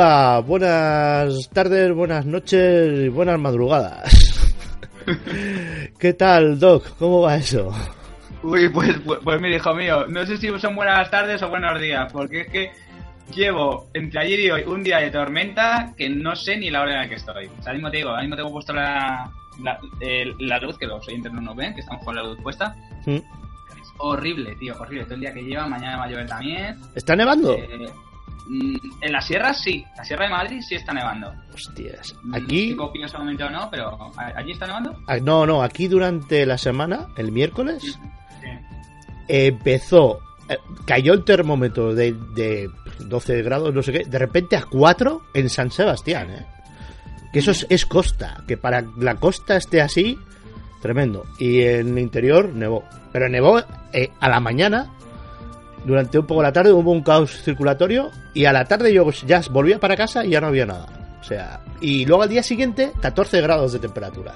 Hola, buenas tardes, buenas noches y buenas madrugadas. ¿Qué tal, Doc? ¿Cómo va eso? Uy, pues, pues, pues mira, hijo mío, no sé si son buenas tardes o buenos días, porque es que llevo entre ayer y hoy un día de tormenta que no sé ni la hora en la que estoy. O sea, mismo te digo, ahora mismo tengo puesto la, la, luz, que los oyentes no nos ven, que estamos con la luz puesta. ¿Mm? Es horrible, tío, horrible. Todo el día que lleva, mañana va a llover también. ¿Está nevando? Eh, en la sierra sí, la sierra de Madrid sí está nevando. Hostias. No sé Aquí... opino ese momento o no, pero ¿a- ¿allí está nevando? ah, No, no, aquí durante la semana, el miércoles, Sí. empezó... eh, Cayó el termómetro de, de 12 grados, no sé qué, de repente a 4 en San Sebastián, ¿eh? Que eso es, es costa, que para la costa esté así, tremendo. Y en el interior nevó. Pero nevó eh, a la mañana, durante un poco la tarde hubo un caos circulatorio y a la tarde yo ya volvía para casa y ya no había nada. O sea, y luego al día siguiente 14 grados de temperatura.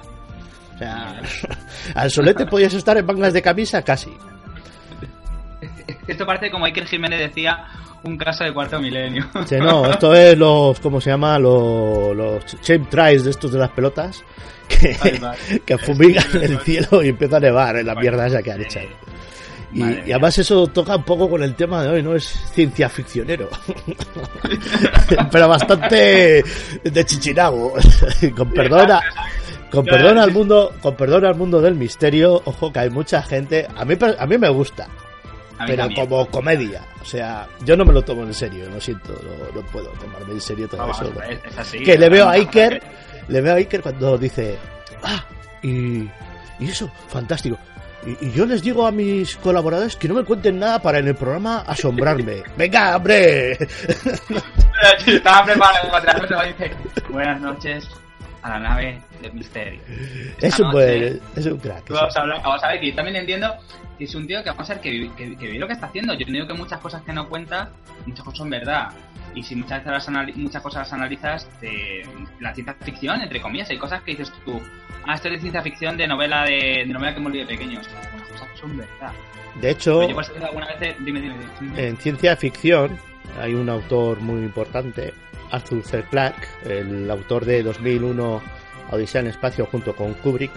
O sea, al solete podías estar en mangas de camisa casi. Esto parece como Iker Jiménez decía, un caso de cuarto milenio. Sí, no, esto es los, ¿cómo se llama? Los, los shape tries de estos de las pelotas que, que fumigan el cielo y empieza a nevar en la mierda esa que han echado. Y, además eso toca un poco con el tema de hoy, ¿no? Es ciencia ficcionero. Pero bastante de chichinago. con perdona. Con perdón al mundo, con perdón al mundo del misterio, ojo que hay mucha gente, a mí a mí me gusta, mí pero también. como comedia. O sea, yo no me lo tomo en serio, lo siento, no, no puedo tomarme en serio todo Vamos, eso. es, es así. que le veo a Iker, le veo a Iker cuando dice, ah, y, y eso, fantástico. Y, y yo les digo a mis colaboradores que no me cuenten nada para en el programa asombrarme. ¡Venga, hombre! Estaba preparado para otra cosa y dice, buenas noches a la nave del misterio. Esta Es un, buen, es un crack. Vamos a, hablar, vamos a ver, que yo también entiendo que es un tío que vamos a ver que, que, que vive lo que está haciendo. Yo digo que muchas cosas que no cuenta, muchas cosas son verdad. Y si muchas veces las muchas cosas las analizas de la ciencia ficción, entre comillas, hay cosas que dices tú, ah, esto es de ciencia ficción de novela de, de novela que hemos leído de pequeños. Muchas cosas son verdad. De hecho, yo por eso alguna vez, dime, dime, dime. en ciencia ficción hay un autor muy importante, Arthur C. Clarke, el autor de 2001 Odisea en el espacio junto con Kubrick,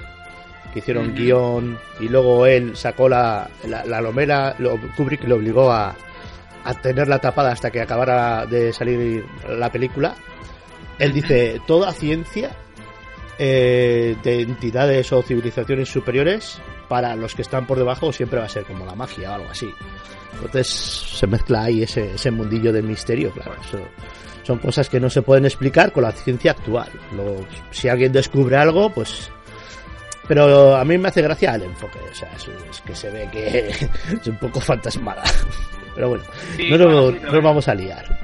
que hicieron guion y luego él sacó la, la, la novela, lo- Kubrick le obligó a, a tenerla tapada hasta que acabara de salir la película. Él dice, toda ciencia eh, de entidades o civilizaciones superiores para los que están por debajo siempre va a ser como la magia o algo así. Entonces se mezcla ahí ese, ese mundillo de misterio, claro. Eso, son cosas que no se pueden explicar con la ciencia actual. Lo- si alguien descubre algo, pues... Pero a mí me hace gracia el enfoque, o sea, es, es que se ve que es un poco fantasmada. Pero bueno, Sí, no, nos- bueno, sí, nos vamos a liar.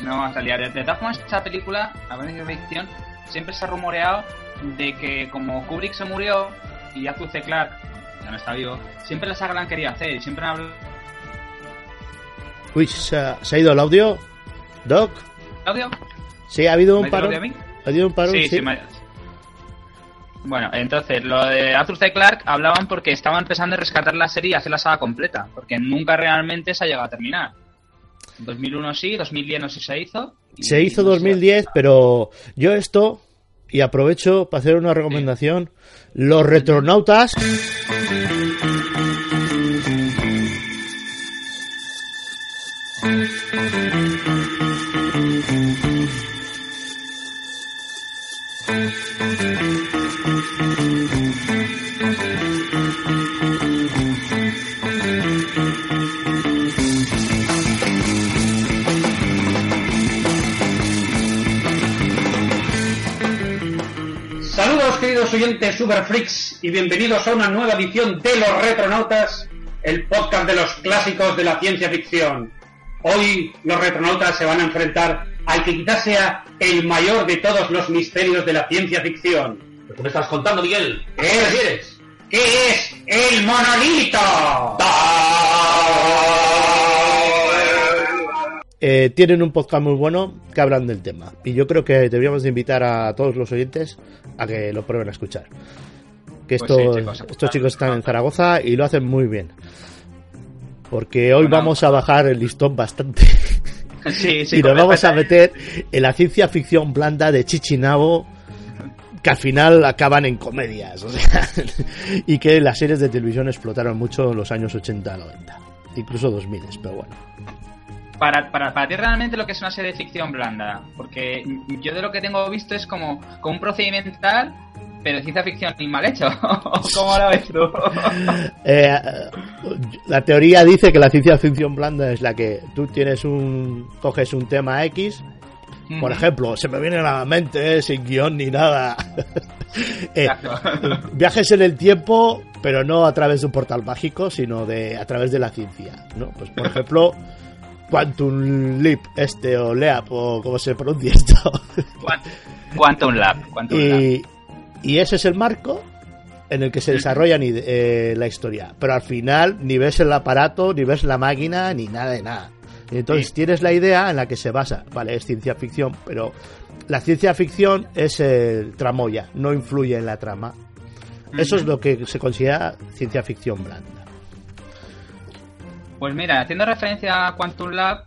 No vamos a liar. De de todas formas, esta película, la ciencia ficción, siempre se ha rumoreado de que como Kubrick se murió y Arthur C. Clarke ya no está vivo, siempre la saga la han querido hacer y siempre han hablado... Uy, ¿se ha, se ha ido el audio? ¿Doc? ¿Audio? Sí, ha habido ¿Me un mí? ¿Ha habido un parón? Sí, sí, me- Bueno, entonces, lo de Arthur C. Clarke hablaban porque estaban pensando en rescatar la serie y hacer la saga completa, porque nunca realmente se ha llegado a terminar. 2001 sí, 2010 no sé si se hizo. Se hizo 2010, pero yo esto, y aprovecho para hacer una recomendación, los retronautas... queridos oyentes Super Freaks y bienvenidos a una nueva edición de Los Retronautas, el podcast de los clásicos de la ciencia ficción. Hoy los retronautas se van a enfrentar al que quizás sea el mayor de todos los misterios de la ciencia ficción. ¿Qué me estás contando, Miguel? ¿Qué es? ¿Qué es el monolito? Eh, tienen un podcast muy bueno que hablan del tema. Y yo creo que deberíamos de invitar a todos los oyentes a que lo prueben a escuchar. Que Pues estos, sí, chicos, estos chicos están en. Zaragoza y lo hacen muy bien. Porque hoy Bueno, vamos a bajar el listón bastante. Sí, sí, y nos vamos a meter en la ciencia ficción blanda de Chichinabo que al final acaban en comedias. o sea, y que las series de televisión explotaron mucho en los años 80-90. Incluso 2000, pero bueno. Para, para, para ti realmente lo que es una serie de ficción blanda, porque yo de lo que tengo visto es como, como un procedimental, pero ciencia ficción y mal hecho. ¿Cómo lo ves tú? Eh, la teoría dice que la ciencia ficción blanda es la que tú tienes un coges un tema X, por ejemplo, se me viene a la mente eh, sin guion ni nada. Eh, viajes en el tiempo, pero no a través de un portal mágico, sino de a través de la ciencia, ¿no? Pues por ejemplo, Quantum Leap este o Leap o como se pronuncia esto. Quantum Lab. Quantum Lab. y, y ese es el marco en el que se desarrolla ni, eh, la historia. Pero al final ni ves el aparato, ni ves la máquina, ni nada de nada. Y entonces Sí. tienes la idea en la que se basa. Vale, es ciencia ficción, pero la ciencia ficción es el tramoya, no influye en la trama. Eso es lo que se considera ciencia ficción blanda. Pues mira, haciendo referencia a Quantum Lab,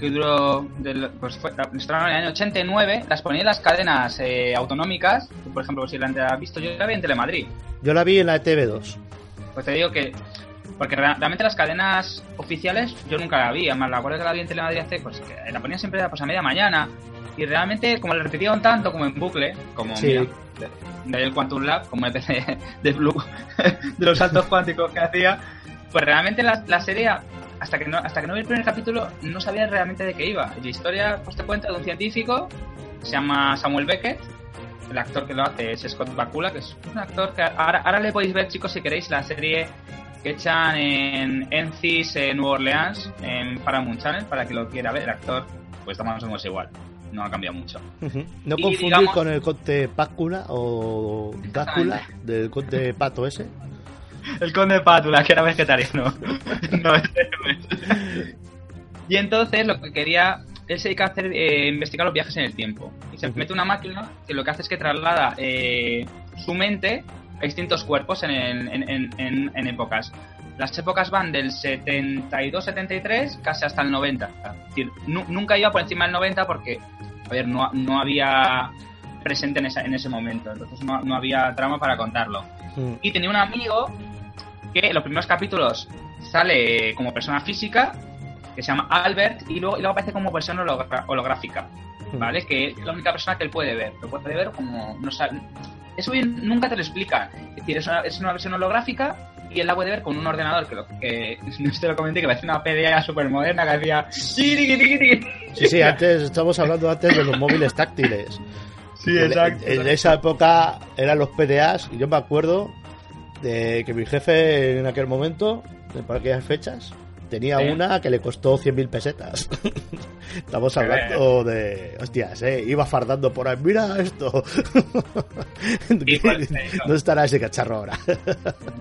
que duró, del, pues fue, estrenaron en el año 89, las ponían en las cadenas eh, autonómicas, por ejemplo, si la has visto, yo la vi en Telemadrid. Yo la vi en la TV2. Pues te digo que. Porque rea- realmente las cadenas oficiales yo nunca la vi. Además, la acuerdo que la vi en Telemadrid hace. Pues que la ponían siempre pues, a media mañana. Y realmente, como le repetían tanto como en bucle, como Sí. mira, de, del Quantum Lab, como el PC de Blue, de los saltos cuánticos que hacía, pues realmente la, la serie, hasta que no hasta que no vi el primer capítulo, no sabía realmente de qué iba. La historia, pues te cuenta de un científico, se llama Samuel Beckett, el actor que lo hace es Scott Bakula, que es un actor que ahora, ahora le podéis ver, chicos, si queréis, la serie que echan en Encis, en Nueva Orleans, en Paramount Channel, para que lo quiera ver. El actor, pues o menos igual, no ha cambiado mucho. No Y confundir digamos- con el conte Pácula o Dácula del conte Pato ese. El conde Pátula, que era vegetariano. no. Y entonces lo que quería, él se dedica a hacer, eh, investigar los viajes en el tiempo. Y se mete una máquina que lo que hace es que traslada eh, su mente a distintos cuerpos en, en, en, en- épocas. las épocas van del 72-73 casi hasta el 90. Es decir, nu- nunca iba por encima del 90 porque, a ver, no, no había presente en, esa- en ese momento, entonces no, no había trama para contarlo. Mm. Y tenía un amigo que en los primeros capítulos sale como persona física, que se llama Albert, y luego, y luego aparece como persona hologra- holográfica, ¿vale? Que es la única persona que él puede ver. Lo puede ver como... No sabe, eso bien nunca te lo explica. Es decir, es una, es una versión holográfica y él la puede ver con un ordenador que, lo, que no te lo comenté, que parece una PDA súper moderna que hacía... Sí, sí, antes, estamos hablando antes de los móviles táctiles. Sí, En- En, esa época eran los PDAs y yo me acuerdo de que mi jefe en aquel momento, por aquellas fechas, tenía una que le costó 100.000 pesetas. Estamos hablando de... Hostias, ¿eh? Iba fardando por ahí. Mira esto. Pues, no estará ese cacharro ahora.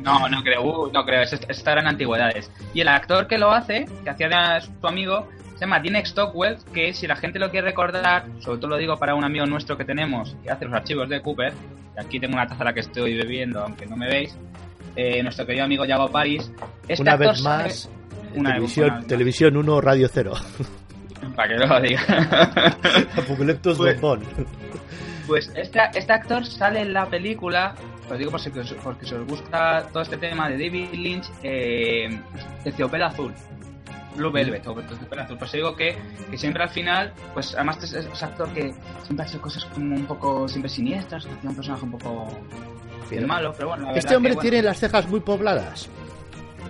No, no creo, uh, no creo, en antigüedades. Y el actor que lo hace, que hacía de su amigo, se llama Dean Stockwell, que si la gente lo quiere recordar, sobre todo lo digo para un amigo nuestro que tenemos, que hace los archivos de Cooper, y aquí tengo una taza a la que estoy bebiendo, aunque no me veis, eh, nuestro querido amigo Yago Paris. Este una vez más, Una- televisión, vez más. televisión 1, Radio 0. Para que lo diga. Apocalyptus Pues- Bombón. Pues este, este actor sale en la película, os digo por si, porque si os gusta todo este tema de David Lynch, eh, Terciopelo Azul. Blue Velvet o Terciopelo Azul. Pues digo que, que siempre al final, pues además es, es actor que siempre ha hecho cosas como un poco siempre siniestras, que un personaje un poco Pero- malo, pero bueno. la Este hombre que, bueno, tiene las cejas muy pobladas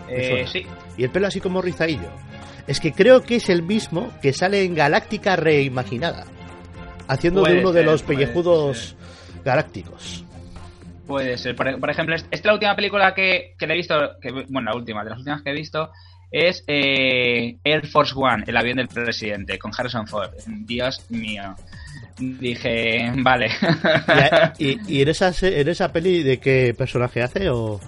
eh, sí, y el pelo así como rizadillo. Es que creo que es el mismo que sale en Galáctica Reimaginada, haciendo de uno de los pellejudos galácticos. Puede ser. Por, por ejemplo, esta es la última película que, que le he visto, que, bueno, la última, de las últimas que he visto, es eh, Air Force One, el avión del presidente, con Harrison Ford. Dios mío. Dije, vale. Y, y- y en, esa, en esa peli de qué personaje hace o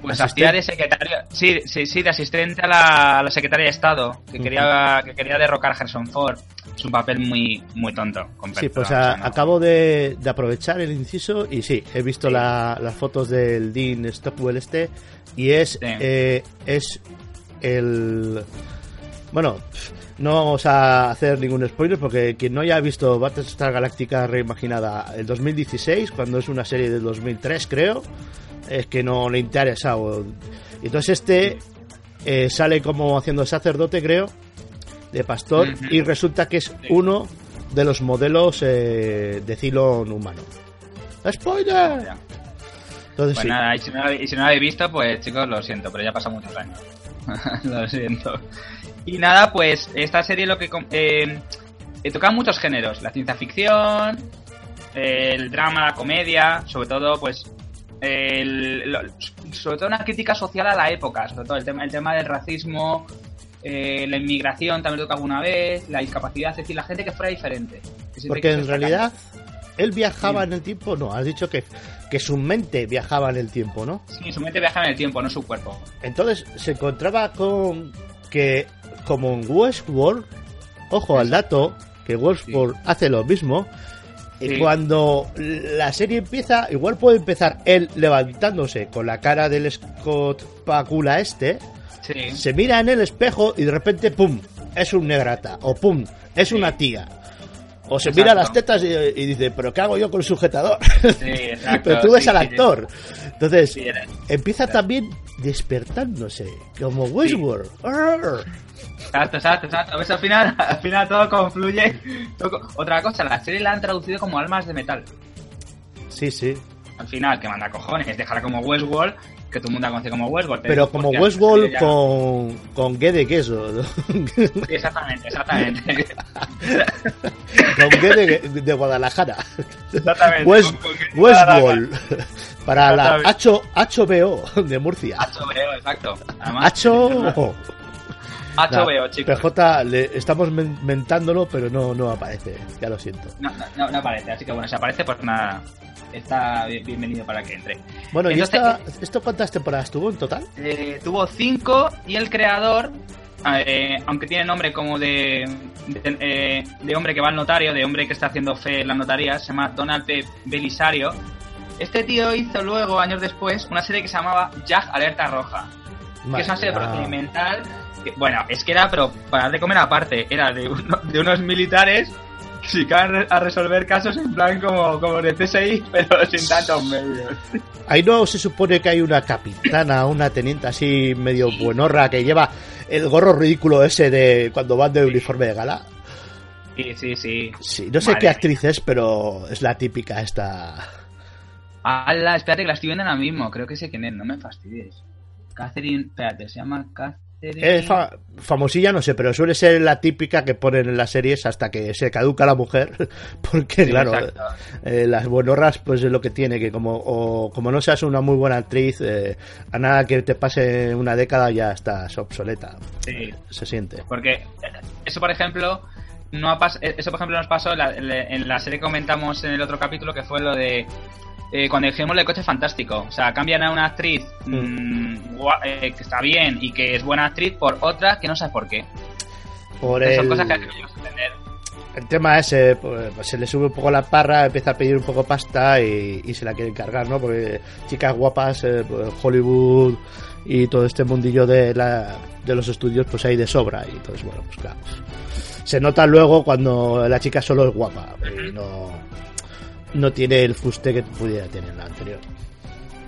Pues asistente? hacía de secretario, sí, sí, sí, de asistente a la, a la secretaria de Estado, que quería, que quería derrocar a Harrison Ford. Es un papel muy, muy tonto. Sí, pues a- no- acabo de, de aprovechar el inciso y sí, he visto Sí. la- las fotos del Dean Stockwell este y es, eh, es el... Bueno, no vamos a hacer ningún spoiler porque quien no haya visto Battlestar Galactica reimaginada el 2016, cuando es una serie del 2003 creo, es que no le. Y Entonces este eh, sale como haciendo sacerdote creo, de pastor, y resulta que es uno de los modelos eh, de Cylon humano. ¡Spoiler! Entonces Pues sí. nada, y si, no, y si no lo habéis visto, pues chicos, lo siento, pero ya pasan muchos años. lo siento. Y nada, pues esta serie lo que eh, eh, toca muchos géneros, la ciencia ficción, el drama, la comedia, sobre todo, pues el- lo- sobre todo una crítica social a la época, sobre todo el tema, el tema del racismo, eh, la inmigración también toca alguna vez, la discapacidad, es decir, la gente que fuera diferente. que Porque en realidad él viajaba Sí. en el tiempo, no, has dicho que, que su mente viajaba en el tiempo, ¿no? Sí, su mente viaja en el tiempo, no su cuerpo. Entonces se encontraba con que, como en Westworld, ojo al dato, que Westworld hace lo mismo, y Sí. cuando la serie empieza, igual puede empezar él levantándose con la cara del Scott Pacula este, Sí. se mira en el espejo y de repente, ¡pum! Es un negrata, o ¡pum! Es una tía. O se Exacto. mira las tetas y, y dice, ¿pero qué hago yo con el sujetador? Sí, exacto. Pero tú ves sí, al actor. Entonces, Sí, empieza también despertándose, como Westworld. Exacto, exacto, exacto. ¿Ves? Al final, al final todo confluye. todo Otra cosa, la serie la han traducido como almas de metal. Sí, sí. Al final, que manda cojones, dejarla como Westworld, que todo el mundo la conoce como Westworld. Pero como hostia, Westworld ya- con, con gué de queso. exactamente, exactamente. con gué de, de Guadalajara. exactamente. West, Westworld. Para la HBO de Murcia. HBO, exacto. Además, Chicos. PJ, le estamos men- mentándolo, pero no, no aparece. Ya lo siento. No, no, no, aparece, así que bueno, si aparece, pues nada. Está bien- bienvenido para que entre. Bueno, ¿y esta, esto cuántas temporadas tuvo en total? Eh, tuvo cinco y el creador, eh, aunque tiene nombre como de, de, eh, de hombre que va al notario, de hombre que está haciendo fe en la notaría, se llama Donald P. Belisario. Este tío hizo luego, años después, una serie que se llamaba Jack Alerta Roja. que es una serie procedimental. Bueno, es que era, pero para dar de comer aparte, era de, uno- de unos militares que se a resolver casos en plan como, como de CSI, pero sin tantos medios. Ahí no se supone que hay una capitana, una teniente así medio buenorra que lleva el gorro ridículo ese de cuando van de uniforme de gala. Sí, sí, sí. Sí, no sé Madre qué actriz es, pero es la típica esta. Ala, espérate que la estoy viendo ahora mismo. Creo que sé quién es, no me fastidies. Catherine, espérate, se llama Catherine. Es fa- famosilla, no sé, pero suele ser la típica que ponen en las series hasta que se caduca la mujer. Porque, Sí, claro, eh, las buenorras, pues es lo que tiene, que como, o, como no seas una muy buena actriz, eh, a nada que te pase una década ya estás obsoleta. Sí. Se siente. Porque eh, eso, por ejemplo, no ha eh, eso por ejemplo nos pasó en la, en la- en la serie que comentamos en el otro capítulo, que fue lo de eh, cuando dijimos el coche fantástico. O sea, cambian a una actriz mm, gua- eh, que está bien y que es buena actriz por otra que no sabe por qué. Por Que Son el, cosas que que entender. el tema ese, pues, pues se le sube un poco la parra, empieza a pedir un poco pasta y, y se la quieren cargar, ¿no? Porque chicas guapas, eh, pues, Hollywood y todo este mundillo de, la, de los estudios, pues hay de sobra. Y entonces, bueno, pues claro. Se nota luego cuando la chica solo es guapa y no, no tiene el fuste que pudiera tener la anterior.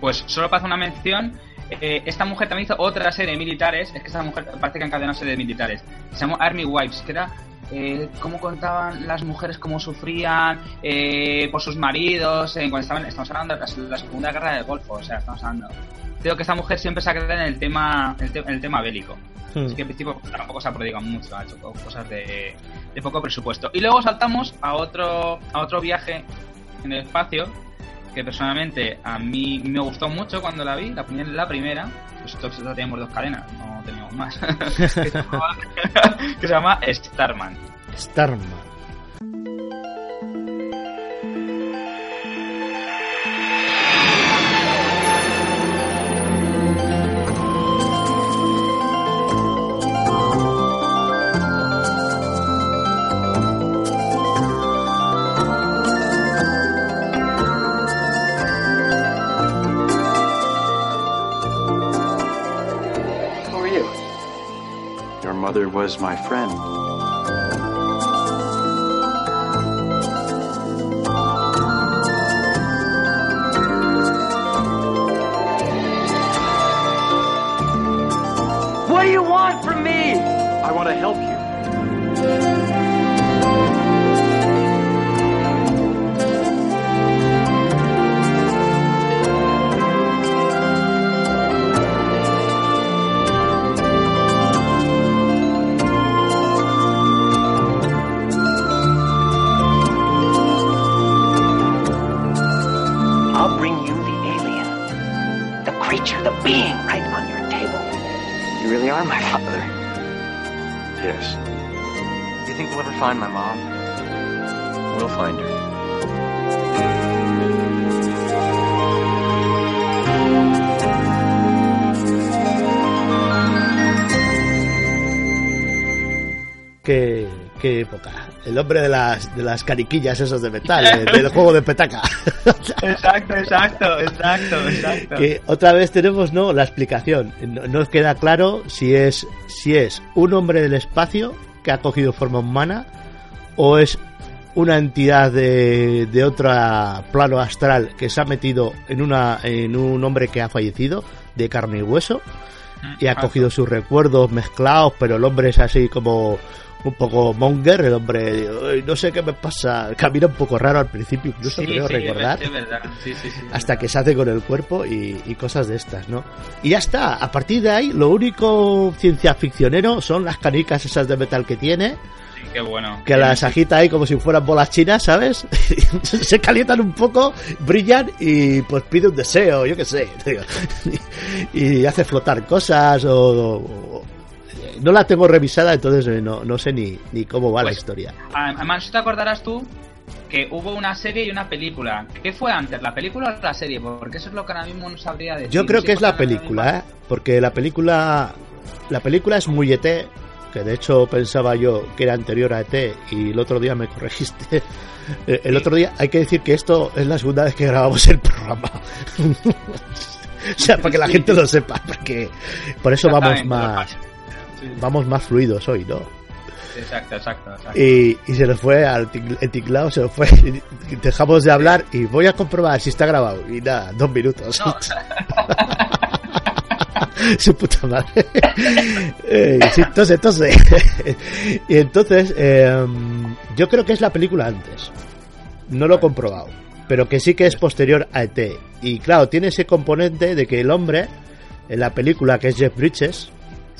Pues solo pasa una mención. eh, esta mujer también hizo otra serie de militares. Es que esta mujer parece que encadenó serie de militares. Se llamó Army Wives, que era eh, cómo contaban las mujeres cómo sufrían eh, por sus maridos. eh, cuando estaban, estamos hablando de la, la Segunda Guerra del Golfo. O sea, estamos hablando. Creo que esta mujer siempre se ha quedado en el tema, el, te- en el tema bélico. Hmm. Así que en principio tampoco se ha prodigado mucho, ha hecho co- cosas de, de poco presupuesto. Y luego saltamos a otro, a otro viaje en el espacio que personalmente a mí me gustó mucho cuando la vi, la ponía en la primera, pues esto solo teníamos dos cadenas, no teníamos más, que se llama Starman. Starman. Your mother was my friend. What do you want from me? I want to help you. Being right on your table. You really are my father. Yes. Do you think we'll ever find my mom? We'll find her. Qué, qué época. El hombre de las, de las cariquillas esos de metal, eh, del juego de petaca. Exacto, exacto, exacto, exacto. que otra vez tenemos no la explicación. No, no queda claro si es si es un hombre del espacio que ha cogido forma humana o es una entidad de, de otro plano astral que se ha metido en una en un hombre que ha fallecido de carne y hueso y ha cogido sus recuerdos mezclados, pero el hombre es así como un poco monger, el hombre, "Ay, no sé qué me pasa, camina un poco raro al principio, incluso Sí, creo sí, recordar. Sí, sí, sí, es hasta que se hace con el cuerpo y, y cosas de estas, ¿no? Y ya está, a partir de ahí, lo único ciencia ficcionero son las canicas esas de metal que tiene, qué bueno. que las agita ahí como si fueran bolas chinas, ¿sabes? se calientan un poco, brillan y pues pide un deseo, yo qué sé. y hace flotar cosas o... o- no la tengo revisada, entonces eh, no, no sé ni, ni cómo va la Pues, historia. Además, te acordarás tú que hubo una serie y una película. ¿Qué fue antes, la película o la serie? Porque eso es lo que ahora mismo no sabría decir. Yo creo Sí, que es la película, ¿eh? Porque la película, la película es muy ET, que de hecho pensaba yo que era anterior a ET y el otro día me corregiste. Eh, El otro día, hay que decir que esto es la segunda vez que grabamos el programa. o sea, para que la gente lo sepa, porque por eso vamos más, Sí, vamos más fluidos hoy, ¿no? Exacto, exacto. exacto. Y, y se nos fue al tic- el ticlao, se nos fue, dejamos de hablar y voy a comprobar si está grabado. Y nada, dos minutos. No, Su puta madre. Eh, sí, entonces, entonces. y entonces, eh, yo creo que es la película antes. No lo he comprobado. Pero que sí que es posterior a ET. Y claro, tiene ese componente de que el hombre, en la película que es Jeff Bridges,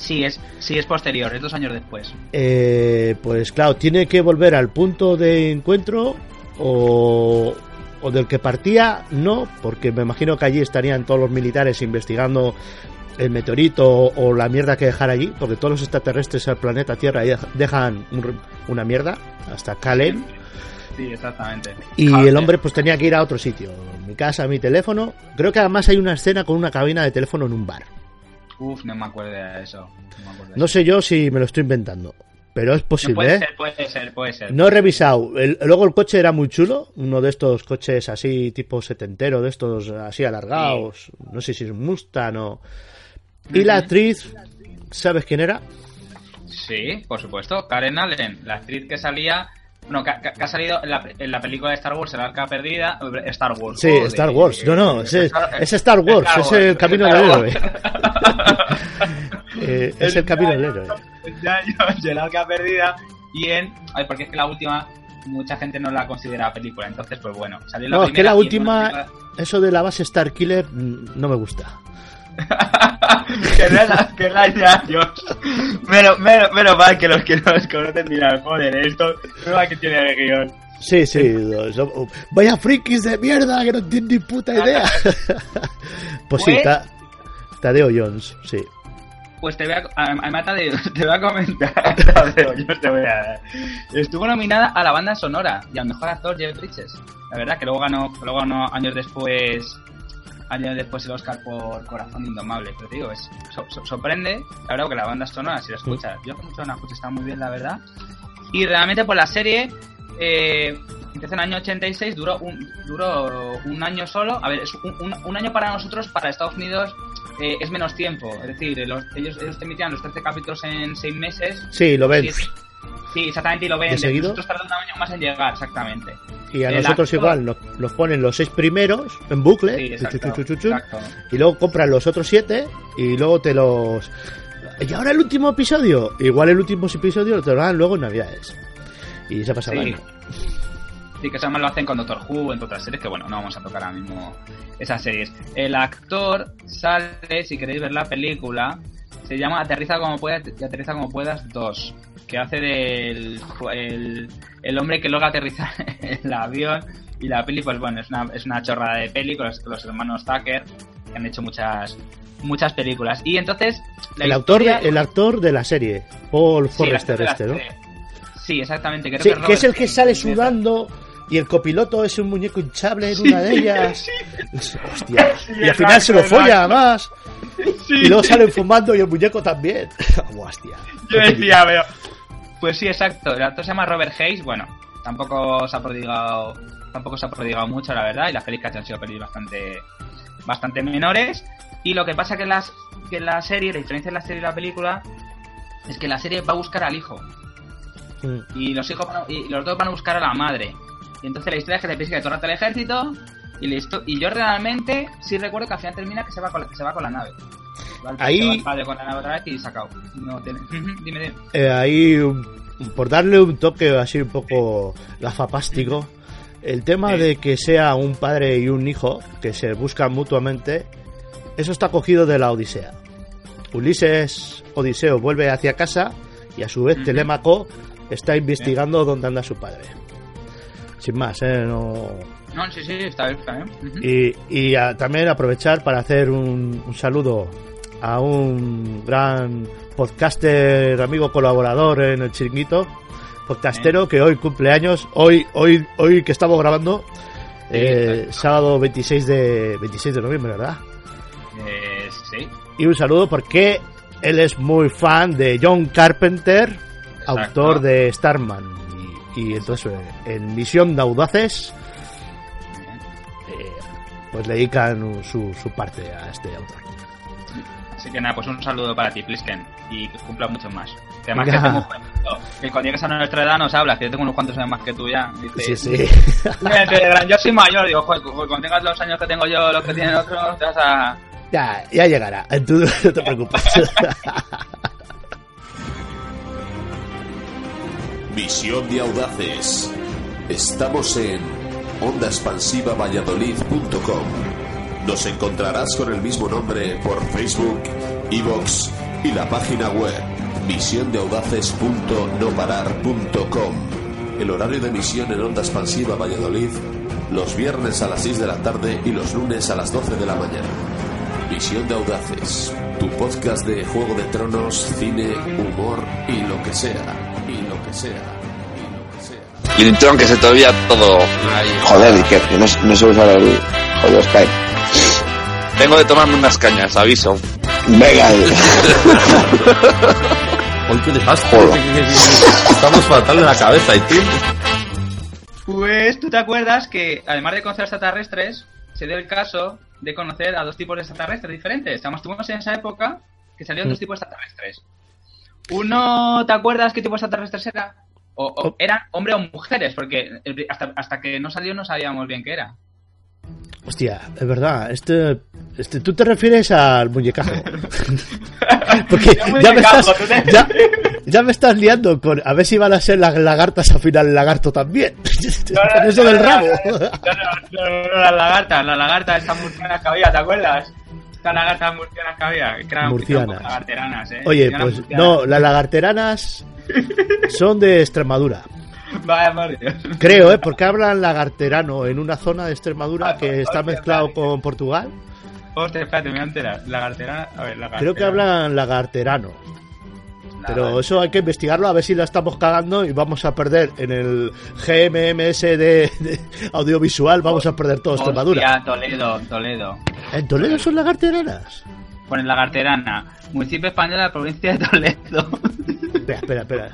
sí, es, sí, es posterior, es dos años después. eh, pues claro, tiene que volver al punto de encuentro o, o del que partía, no, porque me imagino que allí estarían todos los militares investigando el meteorito o, la mierda que dejar allí, porque todos los extraterrestres al planeta Tierra dejan un- una mierda, hasta Kalen, Sí, exactamente. y el hombre pues tenía que ir a otro sitio, mi casa, mi teléfono, creo que además hay una escena con una cabina de teléfono en un bar. Uf, no me acuerdo de eso. No, me acuerdo de No eso. sé yo si me lo estoy inventando, pero es No, posible, puede ¿eh? ser, puede ser, puede ser. No he revisado. El- luego el coche era muy chulo, uno de estos coches así tipo setentero, de estos así alargados. No sé si es un Mustang o... Y la actriz, ¿sabes quién era? Sí, por supuesto. Karen Allen, la actriz que salía. Bueno, que, ha salido en la, en la película de Star Wars, El Arca Perdida. Star Wars. Sí. Star Wars. No, no, es Star Wars, es el camino del héroe. Eh, es el camino del héroe. Ya, yo, El Arca Perdida. Y en. Ay, porque es que la última. Mucha gente no la considera película, entonces, pues bueno. Salió la No, es que la última, eso de la base Star Killer, mm, no me gusta. que no es la, que es la Indiana Jones. Menos, menos, menos mal que los que no los conocen dirán, joder, esto no que tiene el guion. Sí, sí. so- vaya frikis de mierda que no tienen ni puta idea. pues sí, Ta- Tadeo Jones, sí. Pues te voy a, además te, te voy a comentar, Tadeo, yo te voy a Estuvo nominada a la banda sonora y al mejor actor Jeff Bridges. La verdad que luego ganó, luego ganó años después años después el Oscar por Corazón Indomable. Pero te digo, es, so- so- sorprende, la verdad que la banda sonora, si la escuchas, yo mucho no la escucho, está muy bien, la verdad. Y realmente pues la serie eh, empezó en el año 86, duró un, duró un año solo. A ver, es un, un- un año para nosotros, para Estados Unidos eh, es menos tiempo. Es decir, los- ellos, ellos te emitían los 13 capítulos en 6 meses. Sí, lo ven. Sí, Sí, exactamente, y lo ven. ¿De seguido? Nosotros tardan un año más en llegar, exactamente. Y a El nosotros igual nos, nos ponen los seis primeros en bucle Sí, exacto, chu, chu, chu, y luego compran los otros siete y luego te los y ahora el último episodio igual el último episodio te lo dan luego en navidades y se pasa Sí. mal Sí, que eso además lo hacen con Doctor Who, entre otras series, que bueno, no vamos a tocar ahora mismo esas series. El actor sale, si queréis ver la película, se llama Aterriza como puedas y Aterriza como puedas 2, que hace del el, el hombre que logra aterrizar en el avión y la peli, pues bueno, es una, es una chorrada de peli con los, con los hermanos Tucker, que han hecho muchas muchas películas. Y entonces... la el autor de, el actor de la serie Paul Sí, Forrester la este no serie. Sí, exactamente. creo Sí, es que es el que sale sudando y el copiloto es un muñeco hinchable en una de ellas hostia y al final se lo folla además Sí, y luego salen fumando y el muñeco también hostia Yo decía, pero. Pues sí, exacto. El actor se llama Robert Hayes. Bueno, tampoco se ha prodigado. Tampoco se ha prodigado mucho, la verdad. Y las películas han sido pelis bastante. Bastante menores. Y lo que pasa que las. Que la serie, la diferencia de la serie y la película. Es que la serie va a buscar al hijo. Mm. Y los hijos van a- y los dos van a buscar a la madre. Y entonces la historia es que te persigue todo el rato el ejército. Y, listo. y yo realmente sí recuerdo que al final termina que se va con la, que se va con la nave. Ahí- se va el padre con la nave otra vez y sacado. No tiene. dime, dime. Eh, ahí, por darle un toque así un poco gafapástico, el tema de que sea un padre y un hijo que se buscan mutuamente, eso está cogido de la Odisea. Ulises Odiseo vuelve hacia casa y a su vez. Telémaco está investigando dónde anda su padre. Sin más, ¿eh? No... No, sí, sí, está bien, está bien. Y, y a- también aprovechar para hacer un, un saludo a un gran podcaster, amigo colaborador en el chiringuito, podcastero que hoy cumple años, hoy, hoy, hoy que estamos grabando, eh, sábado 26 de, 26 de noviembre, ¿verdad? Eh, sí, Y un saludo porque él es muy fan de John Carpenter, autor de Starman. Y, entonces, eh, en Misión de Audaces, pues le dedican su, su parte a este autor. Así que nada, pues un saludo para ti, Plisken, y que cumpla mucho más. Que además que somos que cuando llegues a nuestra edad nos hablas, que yo tengo unos cuantos años más que tú ya. Sí, Dices, sí. "Mira, Telegram, yo soy mayor, digo, joder, cu- cuando tengas los años que tengo yo, los que tienen otros, te vas a... ya, ya llegará. Tú no te preocupes. Misión de Audaces. Estamos en ondaexpansivavalladolid.com. Nos encontrarás con el mismo nombre por Facebook, iVoox y la página web misiondeaudaces.noparar.com. El horario de emisión en Onda Expansiva Valladolid los viernes a las 6 de la tarde y los lunes a las 12 de la mañana. Visión de Audaces, tu podcast de Juego de Tronos, cine, humor y lo que sea, que sea, y un tron que se te olvida todo. Ay, Joder, y que, que no, no sé usar el jodido Skype. Tengo de tomarme unas cañas, aviso. Venga, Hoy qué desastre. Joder. Estamos fatal de la cabeza, y tío. Pues tú te acuerdas que, además de conocer extraterrestres, se dio el caso de conocer a dos tipos de extraterrestres diferentes. Estamos tuvimos en esa época que salieron dos tipos de extraterrestres. Uno, ¿te acuerdas qué tipo de extraterrestres era? O, o eran hombre o mujeres, porque el- hasta, hasta que no salió no sabíamos bien qué era. Hostia, es verdad. Este, este, tú te refieres al muñecajo. Porque ya me, estás, te- ya, ya me estás liando con a ver si van a ser las lagartas al final el lagarto también. Con eso del rabo. No, no, no, no, no, las lagartas, la lagarta, estas murcianas que había, ¿te acuerdas? Estas lagartas murcianas que había, que eran Murcianas. lagarteranas, ¿eh? Oye, Eran pues murcianas. no, las lagarteranas son de Extremadura. Vaya por Dios. Creo, ¿eh? Porque hablan lagarterano en una zona de Extremadura Ah, que está hostia, mezclado con Portugal. Hostia, espérate, me voy a enterar. Lagarterana, a ver, lagarterana. Creo que hablan lagarterano. Pero eso hay que investigarlo a ver si la estamos cagando y vamos a perder en el GMMS de, de audiovisual, vamos a perder todo Extremadura. Toledo, Toledo. ¿En Toledo son lagarteranas? Ponen Lagarterana. Municipio español de la provincia de Toledo. Espera, espera, espera.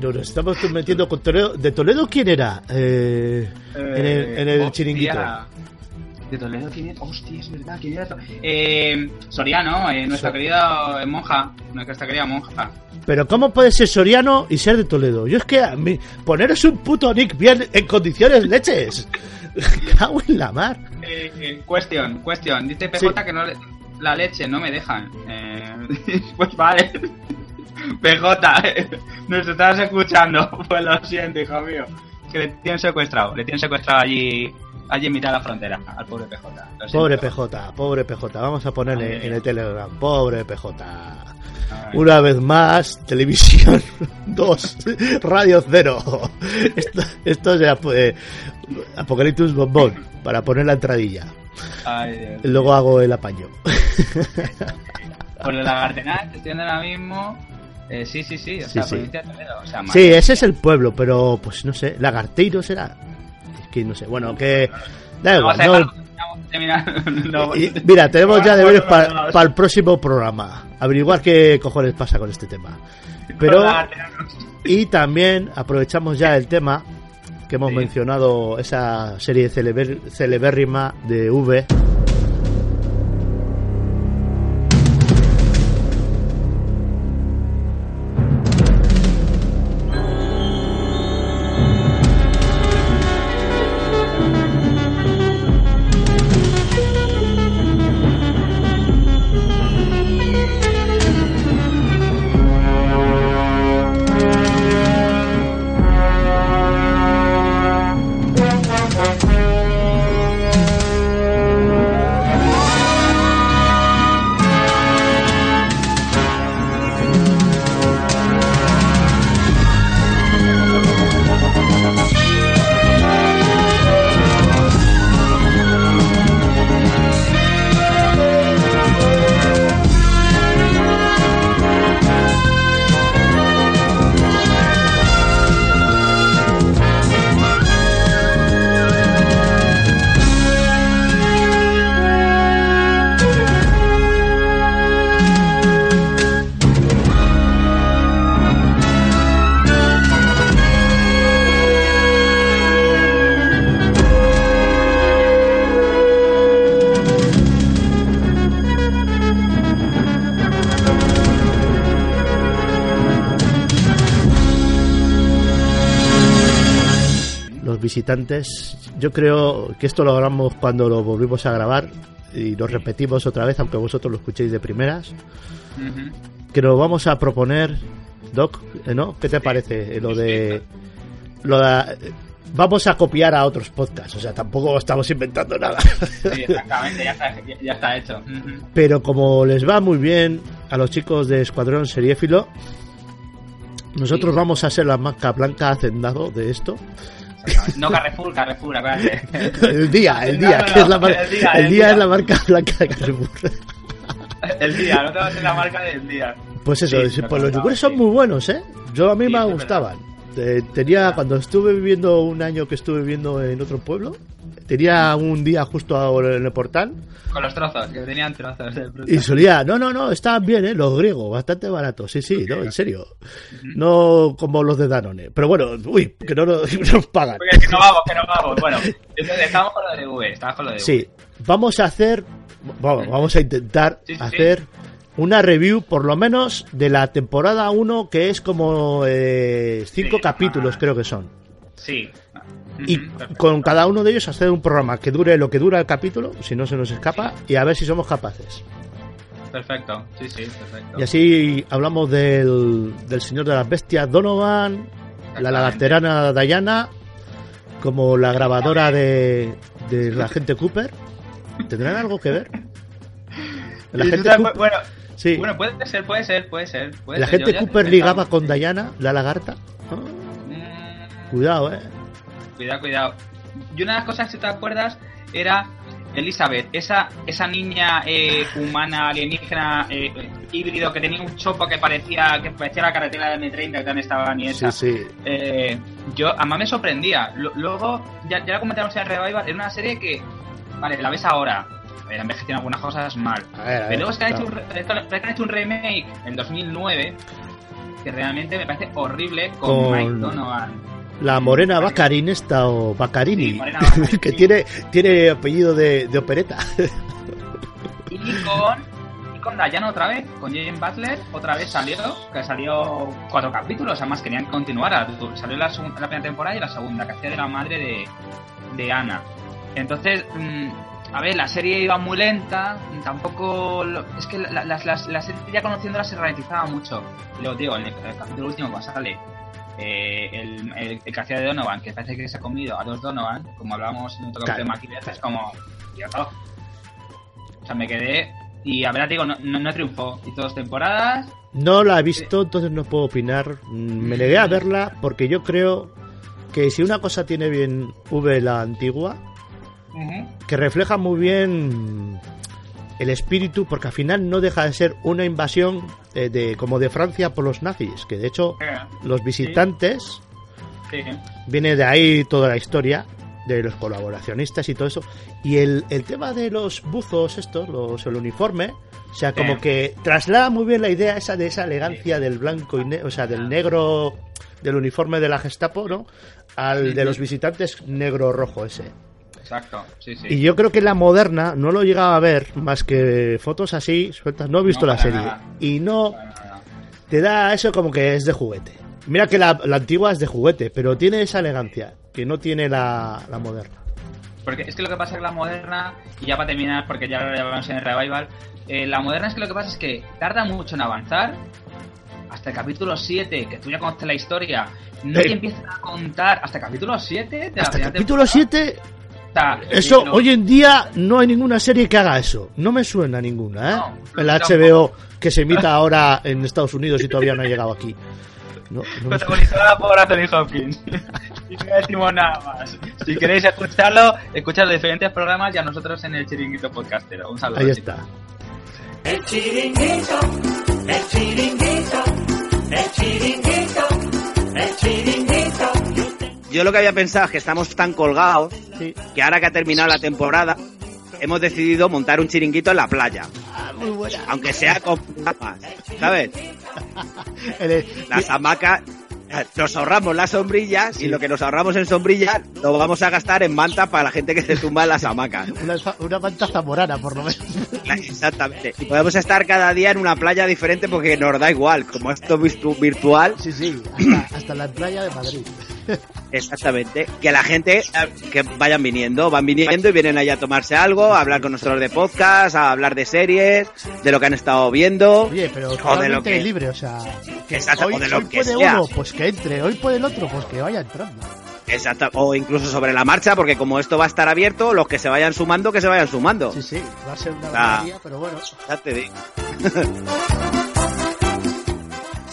No, nos estamos metiendo con Toledo. ¿De Toledo quién era? Eh, en el, en el hostia. chiringuito. De Toledo, ¿quién era? Hostia, es verdad, ¿quién era? Eh, Soriano, eh, nuestra querida eh, monja. Nuestra querida monja. Pero ¿cómo puede ser soriano y ser de Toledo? Yo es que a mí, poneros un puto nick bien en condiciones leches. Cago en la mar. Eh, eh, cuestión, cuestión. Dice PJ Sí. que no le- la leche no me dejan. Eh, pues vale. PJ, nos estás escuchando. Pues lo siento, hijo mío. Que le tienen secuestrado. Le tienen secuestrado allí, allí en mitad de la frontera. Al pobre PJ. Pobre PJ, pobre PJ. Vamos a ponerle Ay. en el Telegram. Pobre PJ. Una vez más, televisión 2, radio 0. Esto, esto es eh, Apocalipsis Bombón, para poner la entradilla. Ay, Dios. Luego hago el apaño. Por la lagartena, te estoy ahora mismo. Eh, sí, sí, sí. O Sí, sea, sí. provincia de Toledo. O sea, Sí, ese es el pueblo, pero pues no sé, Lagarteiro será. Que no sé, bueno, que da igual. Vamos a no- dejarlo, terminar. No, y- mira, tenemos ya deberes para, el próximo programa. Averiguar qué cojones pasa con este tema. Pero, y también aprovechamos ya el tema que hemos Sí. mencionado, esa serie celebérrima de V. Yo creo que esto lo grabamos cuando lo volvimos a grabar y lo repetimos otra vez, aunque vosotros lo escuchéis de primeras. Que nos vamos a proponer, Doc, ¿eh, ¿no? ¿Qué te parece? Eh, Lo de. Lo de vamos a copiar a otros podcasts, o sea, tampoco estamos inventando nada. Sí, exactamente, ya está, ya, está hecho. Pero como les va muy bien a los chicos de Escuadrón Seriéfilo, nosotros vamos a ser la marca blanca hacendado de esto. No Carrefour, Carrefour, acuérdate. el día, el día, No, que no, es la mar- el día, el el día día. es la marca blanca de Carrefour. El día, no te vas a la marca del día. Pues eso, Sí, pues lo los yogures son muy buenos, ¿eh? Yo a mí Sí, me gustaban. Eh, tenía, cuando estuve viviendo un año que estuve viviendo en otro pueblo, tenía un día justo ahora en el portal Con los trozos, que tenían de fruta. y solía, no, no, no, estaban bien, ¿eh? Los griegos, bastante baratos, sí, sí, no, en serio. No como los de Danone. Pero bueno, uy, que no nos, no nos pagan. Porque que no vamos, que no vamos. Bueno, entonces estamos con lo de V, estamos con lo de V. Sí, vamos a hacer, vamos, vamos a intentar Sí, sí, sí. Una review por lo menos de la temporada 1 que es como eh, cinco Sí, capítulos ah. creo que son. Sí. Y perfecto. con cada uno de ellos hacer un programa que dure lo que dura el capítulo, si no se nos escapa, y a ver si somos capaces. Perfecto, sí, sí, perfecto. Y así hablamos del, del señor de las bestias Donovan, la lagarterana Diana, como la grabadora de, de la gente Cooper. ¿Tendrán algo que ver? La gente sabes, Cooper, bueno, sí. bueno, puede ser, puede ser, puede ser. puede la ser. gente Yo Cooper ligaba con Diana, la lagarta. Ah, Mm, cuidado, eh. Cuidado, cuidado. Y una de las cosas, si te acuerdas, era Elizabeth, esa, esa niña eh, humana, alienígena, eh, híbrido, que tenía un chopo que parecía que parecía la carretera de M30 que también estaba ni Sí, esa. sí. Eh, yo, además me sorprendía. Lo- Luego, ya, ya lo comentamos en el Revival, era una serie que, vale, la ves ahora, envejecido algunas cosas mal. A ver, a ver, Pero luego es que han, hecho un, re- es que han hecho un remake en 2009 que realmente me parece horrible con, Con- Mike Donovan. La morena Bacarin esta o Bacarini, Sí, que sí. tiene, tiene apellido de, de opereta. Y con, y con otra vez, con Jane Butler, otra vez salió, que salió cuatro capítulos, además querían continuar. Salió la primera temporada y la segunda, que hacía de la madre de, de Ana. Entonces, mm, a ver, la serie iba muy lenta, tampoco... lo- es que la, la, la- la- serie ya conociéndola se ralentizaba mucho. Lo digo, en el, el capítulo último sale eh, el, el, el que hacía de Donovan, que parece que se ha comido a dos Donovan, como hablábamos en otro Claro. capítulo de Maquillez, es como... Dios, o sea, me quedé. Y a ver, digo, no, no, no triunfó. Y dos temporadas. No la he visto, entonces no puedo opinar. Mm, Me negué a verla porque yo creo que si una cosa tiene bien V la antigua, que refleja muy bien el espíritu, porque al final no deja de ser una invasión eh, de como de Francia por los nazis, que de hecho Eh, los visitantes sí. viene de ahí toda la historia de los colaboracionistas y todo eso. Y el, el tema de los buzos estos, los, el uniforme, o sea, como Sí. que traslada muy bien la idea esa de esa elegancia del blanco y ne- o sea, del negro del uniforme de la Gestapo, ¿no? Al de los visitantes negro rojo ese. Exacto, sí, sí. Y yo creo que la moderna no lo llegaba a ver más que fotos así sueltas. No he visto No, la serie. nada. Y no te da eso como que es de juguete. Mira que la, la antigua es de juguete, pero tiene esa elegancia que no tiene la, la moderna. Porque es que lo que pasa es que la moderna, y ya para terminar, porque ya lo hablamos en el revival, eh, la moderna es que lo que pasa es que tarda mucho en avanzar. Hasta el capítulo 7, que tú ya conoces la historia, no Eh. te empiezan a contar. Hasta el capítulo 7 de la Hasta el primera capítulo 7, eso no- hoy en día no hay ninguna serie que haga eso. No me suena ninguna, ¿eh? No, en la tampoco. HBO que se emita ahora en Estados Unidos y todavía no ha llegado aquí. No, no me suena. protagonizada por Anthony Hopkins. y no decimos nada más. Si queréis escucharlo, escuchad los diferentes programas y a nosotros en el Chiringuito Podcastero. Un saludo. Ahí está. El chiringuito, el chiringuito, el chiringuito, el chiringuito. Yo lo que había pensado es que estamos tan colgados Sí. que ahora que ha terminado la temporada hemos decidido montar un chiringuito en la playa. muy buena. Aunque sea con gafas, ¿sabes? Las hamacas, nos ahorramos las sombrillas y lo que nos ahorramos en sombrillas lo vamos a gastar en mantas para la gente que se tumba en las hamacas. una, una manta zamorana, por lo menos. Exactamente. Y podemos estar cada día en una playa diferente porque nos da igual. Como esto es virtu- virtual, Sí, sí, hasta, hasta la playa de Madrid. Exactamente. Que la gente, que vayan viniendo, van viniendo y vienen allá a tomarse algo, a hablar con nosotros de podcast, a hablar de series, de lo que han estado viendo. Oye, pero o de lo que... libre, o sea, que Exacto, hoy, o de lo hoy que puede sea. uno, pues que entre, hoy puede el otro, pues que vaya entrando. Exacto. O incluso sobre la marcha, porque como esto va a estar abierto, los que se vayan sumando, que se vayan sumando. Sí, sí, va a ser una Ah. barbaridad, pero bueno. Ya te digo.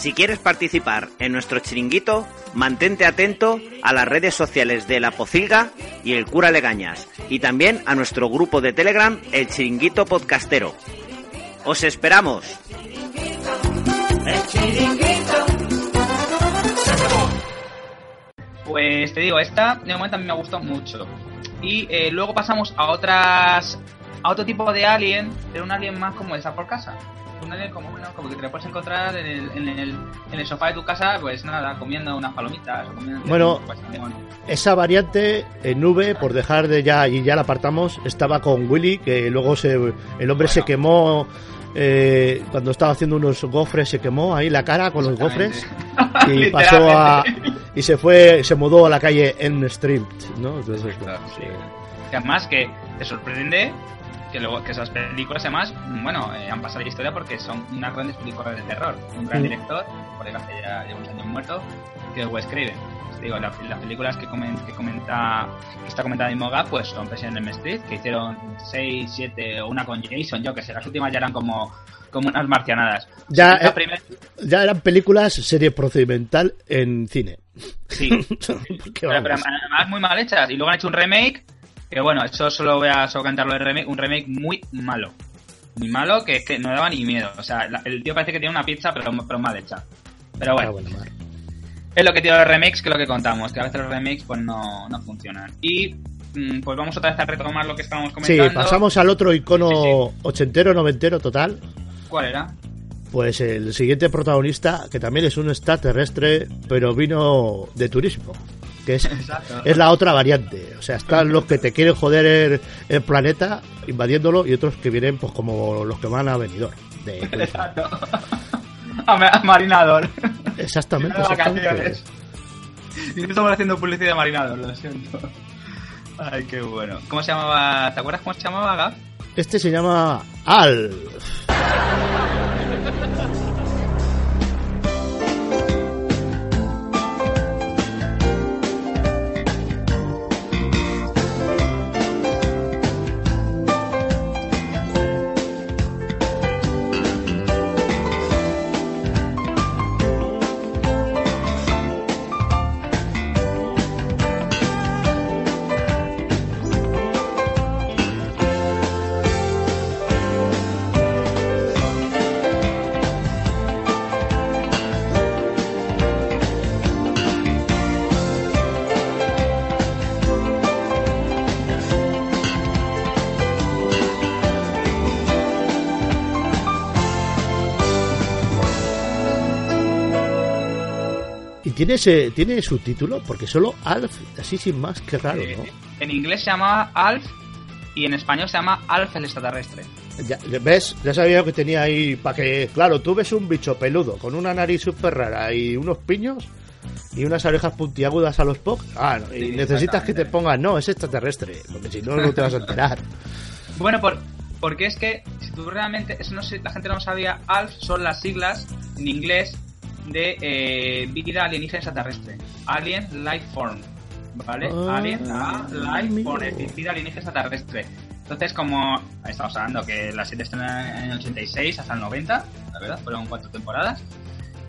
Si quieres participar en nuestro chiringuito, mantente atento a las redes sociales de La Pocilga y El Cura Legañas, y también a nuestro grupo de Telegram, El Chiringuito Podcastero. ¡Os esperamos! Pues te digo, esta de momento a mí me gustó mucho. Y eh, luego pasamos a otras. A otro tipo de alien, pero un alien más como esa por casa. Un alien como, bueno, como que te lo puedes encontrar en el, en, el, en el sofá de tu casa, pues nada, comiendo unas palomitas o comiendo. Bueno, pues. Esa variante en nube, por dejar de ya, y ya la apartamos, estaba con Willy, que luego se, el hombre se quemó eh, cuando estaba haciendo unos gofres, se quemó ahí la cara con los gofres y pasó a. y se fue, se mudó a la calle N Street, ¿no? Entonces, bueno, sí. Que además que te sorprende que luego que esas películas además, bueno, eh, han pasado la historia porque son unas grandes películas de terror. Un gran director, por hace ya lleva unos años muerto, que es Wes Craven. Os digo, la- las películas que, comen- que comenta que está comentada en Moga, pues son President en Street, que hicieron 6, 7 o una con Jason, yo que sé, las últimas ya eran como, como unas marcianadas. Ya, eh, primera- ya eran películas serie procedimental en cine. Sí. Pero, pero además muy mal hechas. Y luego han hecho un remake. Que bueno, eso solo voy a solo cantarlo de remake. Un remake muy malo. Muy malo que es que no daba ni miedo. O sea, la- el tío parece que tiene una pizza, pero, pero mal hecha. Pero bueno. ah, bueno. Es lo que tiene los remakes, que es lo que contamos. Que a veces los remakes pues no, no funcionan. Y mm, pues vamos otra vez a retomar lo que estábamos Sí, comentando. pasamos al otro icono ochentero, noventero total. ¿Cuál era? Pues el siguiente protagonista, que también es un extraterrestre, pero vino de turismo. Que es, es la otra variante. O sea, están los que te quieren joder el, el planeta invadiéndolo y otros que vienen pues como los que van a venidor. De. Exacto. a, Marinador. Exactamente. Y estamos haciendo publicidad de Marinador, lo siento. Ay, qué bueno. ¿Cómo se llamaba? ¿Te acuerdas cómo se llamaba, Gab? Este se llama Al. Tiene ese, tiene su título, porque solo Alf, así sin más, qué raro, ¿no? En inglés se llamaba Alf y en español se llama Alf el extraterrestre. Ya, ¿Ves? Ya sabía que tenía ahí para que, claro, tú ves un bicho peludo con una nariz súper rara y unos piños y unas orejas puntiagudas a los POC. Ah, no, y Sí, necesitas que te pongan, no, es extraterrestre, porque si no, no te vas a enterar. Bueno, por, porque es que si tú realmente, eso no sé, la gente no sabía, ALF son las siglas en inglés de eh, vida alienígena extraterrestre. Alien Life Form. ¿Vale? Ah, Alien a Life. Form, es decir, vida alienígena extraterrestre. Entonces, como estamos hablando que la serie estrenó en el 86 hasta el 90, la verdad, fueron cuatro temporadas.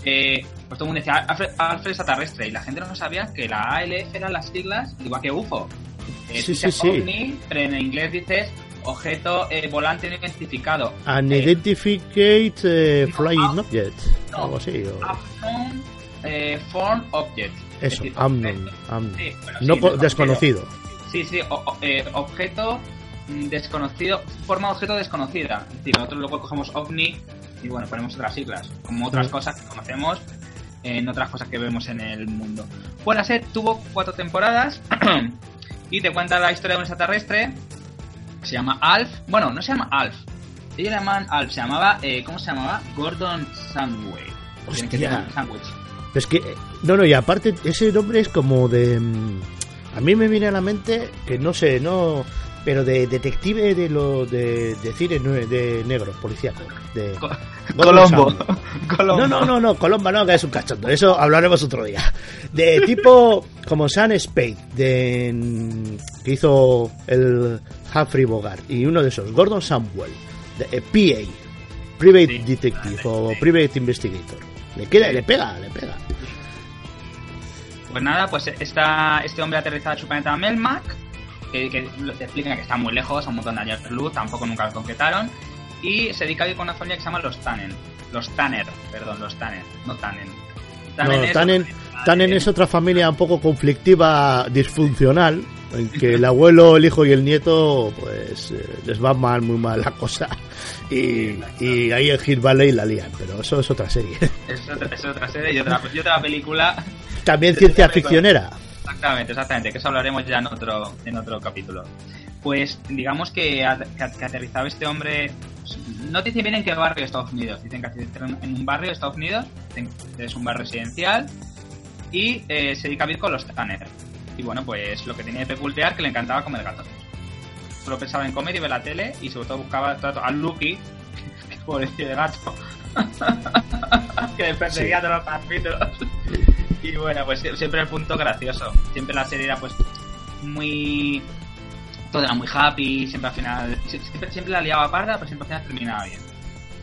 Eh, pues todo el mundo decía Alfred, Alfred extraterrestre y la gente no sabía que la ALF eran las siglas igual que UFO. Eh, Sí, sí, sí. ovni, pero en inglés dices objeto eh, volante no identificado. Unidentified eh, Flying ah, Object, algo así. o- eh, Form Object. Es Eso, decir, unknown. Sí, bueno, no sí, desconocido. Sí, sí, o- eh, objeto mm, desconocido, forma objeto desconocida. Es decir, nosotros luego cogemos ovni y bueno, ponemos otras siglas, como otras Mm. cosas que conocemos en otras cosas que vemos en el mundo. La serie tuvo cuatro temporadas y te cuenta la historia de un extraterrestre. Se llama Alf. Bueno, no se llama Alf. Ellos le llaman Alf. Se llamaba, eh, ¿cómo se llamaba? Gordon que Hostia. Sandwich. Es que, no, no, y aparte, ese nombre es como de. mm, A mí me viene a la mente que no sé, no. Pero de detective de lo de, de cine de negro, policíaco. De Colombo. Colombo. No, no, no, no, Colombo no, que es un cachondo. Eso hablaremos otro día. De tipo como Sam Spade, de, que hizo el Humphrey Bogart. Y uno de esos, Gordon Samwell, de eh, PA, Private Detective o Private Investigator. Le queda, le pega, le pega. Pues nada, pues está este hombre aterrizado en su planeta Melmac, que, que te explican que está muy lejos, a un montón de años de luz, tampoco nunca lo concretaron, y se dedica a vivir con una familia que se llama los Tannen. Los Tanner, perdón, los Tanner, no Tannen. No, es- Tannen, Tannen es otra familia un poco conflictiva, disfuncional, en que el abuelo, el hijo y el nieto, pues eh, les va mal, muy mal la cosa. Y, y ahí en Hill Valley la lían, pero eso es otra serie. Es otra, es otra serie y otra, y otra película. También ciencia ficcionera. Exactamente, exactamente, que eso hablaremos ya en otro, en otro capítulo. Pues digamos que, a- que, aterrizaba este hombre, no te dicen bien en qué barrio de Estados Unidos, dicen que aterrizó en un barrio de Estados Unidos, es un barrio residencial, y eh, se dedica a vivir con los Tanner. Y bueno, pues lo que tenía de peculiar que le encantaba comer gatos. Solo pensaba en comer y ver la tele, y sobre todo buscaba a Lucky, que pobrecito de gato, que le perseguía Sí. todos los capítulos. Y bueno, pues siempre el punto gracioso. Siempre la serie era pues muy... Todo era muy happy, siempre al final... Siempre, siempre la liaba parda, pero siempre al final terminaba bien.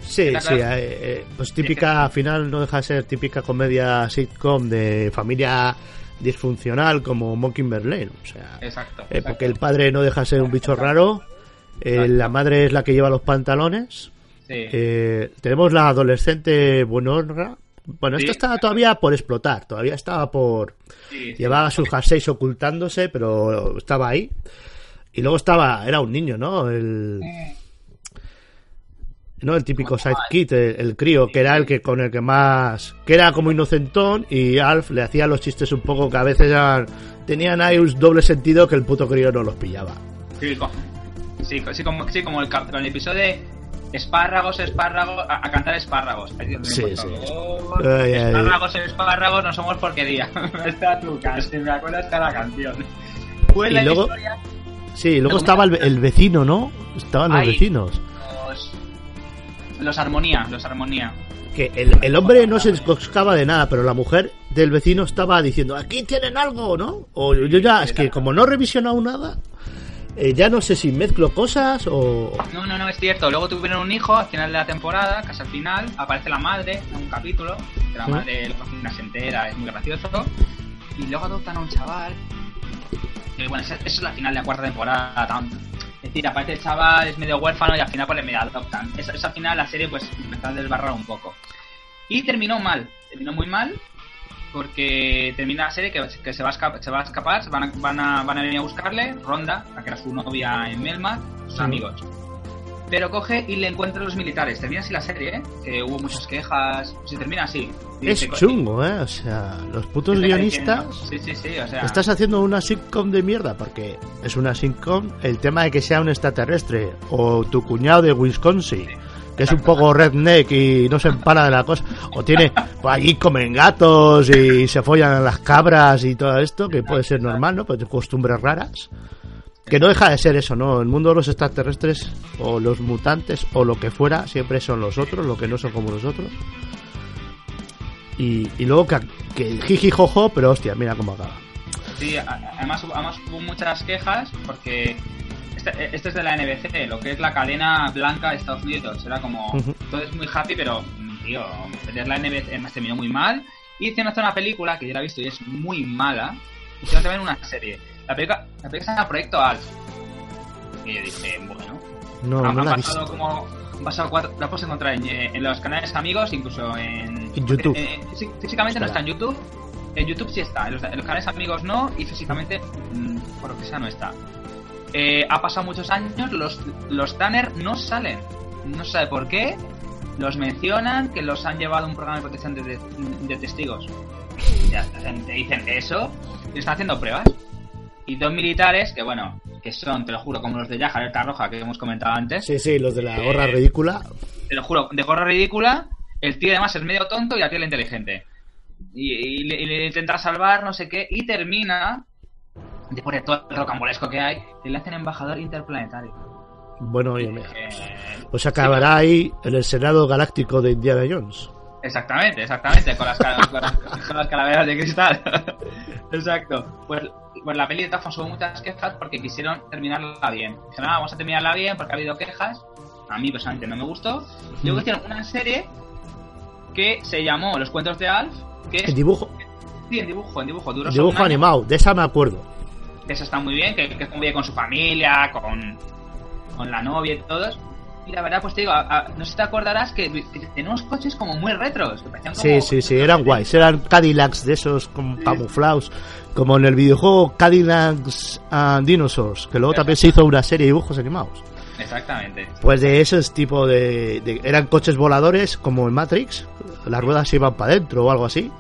Sí, sí, eh, eh, pues típica, al final no deja de ser típica comedia sitcom de familia disfuncional como Mockingbird Lane, o sea, Exacto. eh, porque el padre no deja de ser un bicho raro, eh, la madre es la que lleva los pantalones, Sí. tenemos la adolescente Buenorra, bueno, esto está todavía por explotar, todavía estaba por... Sí. Llevaba sus jerseys ocultándose, pero estaba ahí. Y luego estaba, era un niño, ¿no? El... No, el típico sidekick, el, el crío, que era el que con el que más... Que era como inocentón y Alf le hacía los chistes un poco que a veces eran- tenían ahí un doble sentido que el puto crío no los pillaba. Sí, co- sí, co- sí, como, sí, como el, el episodio de espárragos, espárragos, a, a cantar espárragos. Sí, sí. ay. espárragos, espárragos, no somos porquería. Está tu casa, me acuerdo hasta la canción. Pues Y la luego- historia, Sí, y luego estaba el, el vecino, ¿no? Estaban los vecinos. los, los armonía, los armonía. que el, el hombre no se descoscaba de nada, pero la mujer del vecino estaba diciendo, aquí tienen algo, ¿no? O yo ya, es que como no he revisionado nada, eh, ya no sé si mezclo cosas o... No, no, no, es cierto. Luego tuvieron un hijo al final de la temporada, casi al final, aparece la madre en un capítulo, que la ¿Sí? madre cocina se entera, es muy gracioso. Y luego adoptan a un chaval. Bueno, esa- es la final de la cuarta temporada. tan- Es decir, aparte el chaval es medio huérfano y al final pues le medio adoptan. Esa, esa al final la serie pues empezó a desbarrar un poco. Y terminó mal, terminó muy mal. Porque termina la serie que, que se, va a escapar, se va a escapar, van a, van, a, van a venir a buscarle, Ronda, la que era su novia en Melma, sus Sí. amigos. Pero coge y le encuentra a los militares. Termina así la serie, ¿eh? Que hubo muchas quejas. Se termina así. Es chungo, ¿eh? O sea, los putos guionistas... Sí, sí, sí, o sea. Estás haciendo una sitcom de mierda porque es una sitcom el tema de que sea un extraterrestre o tu cuñado de Wisconsin que es un poco redneck y no se empana de la cosa. O tiene pues allí comen gatos y se follan las cabras y todo esto que puede ser normal no pues costumbres raras. Que no deja de ser eso no el mundo de los extraterrestres o los mutantes o lo que fuera siempre son los otros lo que no son como nosotros y, y luego que, que jiji jojo pero hostia mira cómo acaba. Sí, además, además hubo muchas quejas porque este, este es de la NBC, lo que es la cadena blanca de Estados Unidos. Era como, todo es muy happy, pero, mm, tío, la NBC además terminó muy mal. Y hicieron hacer una película que yo la he visto y es muy mala. Hicieron también una serie. La película, la película se llama Proyecto Alf. Y yo dije, bueno, no han, no la pasado visto como han pasado cuatro, la puedes encontrar en, eh, en los canales amigos, incluso en, En YouTube. eh, fí- físicamente no está en YouTube. En YouTube sí está, en los, en los canales amigos no, y físicamente, mm, por lo que sea, no está. Eh, ha pasado muchos años, los, los Tanner no salen. No sabe por qué. Los mencionan que los han llevado a un programa de protección de, de- de testigos. Ya, te dicen eso y están haciendo pruebas. Y dos militares, que bueno, que son, te lo juro, como los de Yaja, alerta roja que hemos comentado antes. Sí, sí, los de la gorra Eh, ridícula. Te lo juro, de gorra ridícula. El tío además es medio tonto y la tía la inteligente. y, y le, y le intenta salvar, no sé qué, y termina, después de todo el rocambolesco que hay, le hacen embajador interplanetario. Bueno, oye, mira. Eh, Pues acabará ahí en el Senado Galáctico de Indiana Jones. Exactamente, exactamente, con las, con las, con las calaveras de cristal. Exacto. Pues, pues la peli de formas hubo muchas quejas porque quisieron terminarla bien. Dijeron, ah, vamos a terminarla bien porque ha habido quejas. A mí personalmente no me gustó. Luego hicieron una serie que se llamó Los Cuentos de Alf, que es... Dibujo, Sí, en dibujo, en dibujo. Duró solo dibujo animado, de esa me acuerdo. Eso está muy bien, que, que convive con su familia, con, con la novia y todos. Y la verdad, pues te digo, a- a- no sé si te acordarás que, que tenemos coches como muy retros, que parecían como... Sí, sí, sí, eran guays, eran Cadillacs de esos como camuflados, como en el videojuego Cadillacs and Dinosaurs, que luego también se hizo una serie de dibujos animados. Exactamente. Pues de esos tipo de, de- eran coches voladores como en Matrix, las ruedas se iban para adentro o algo así.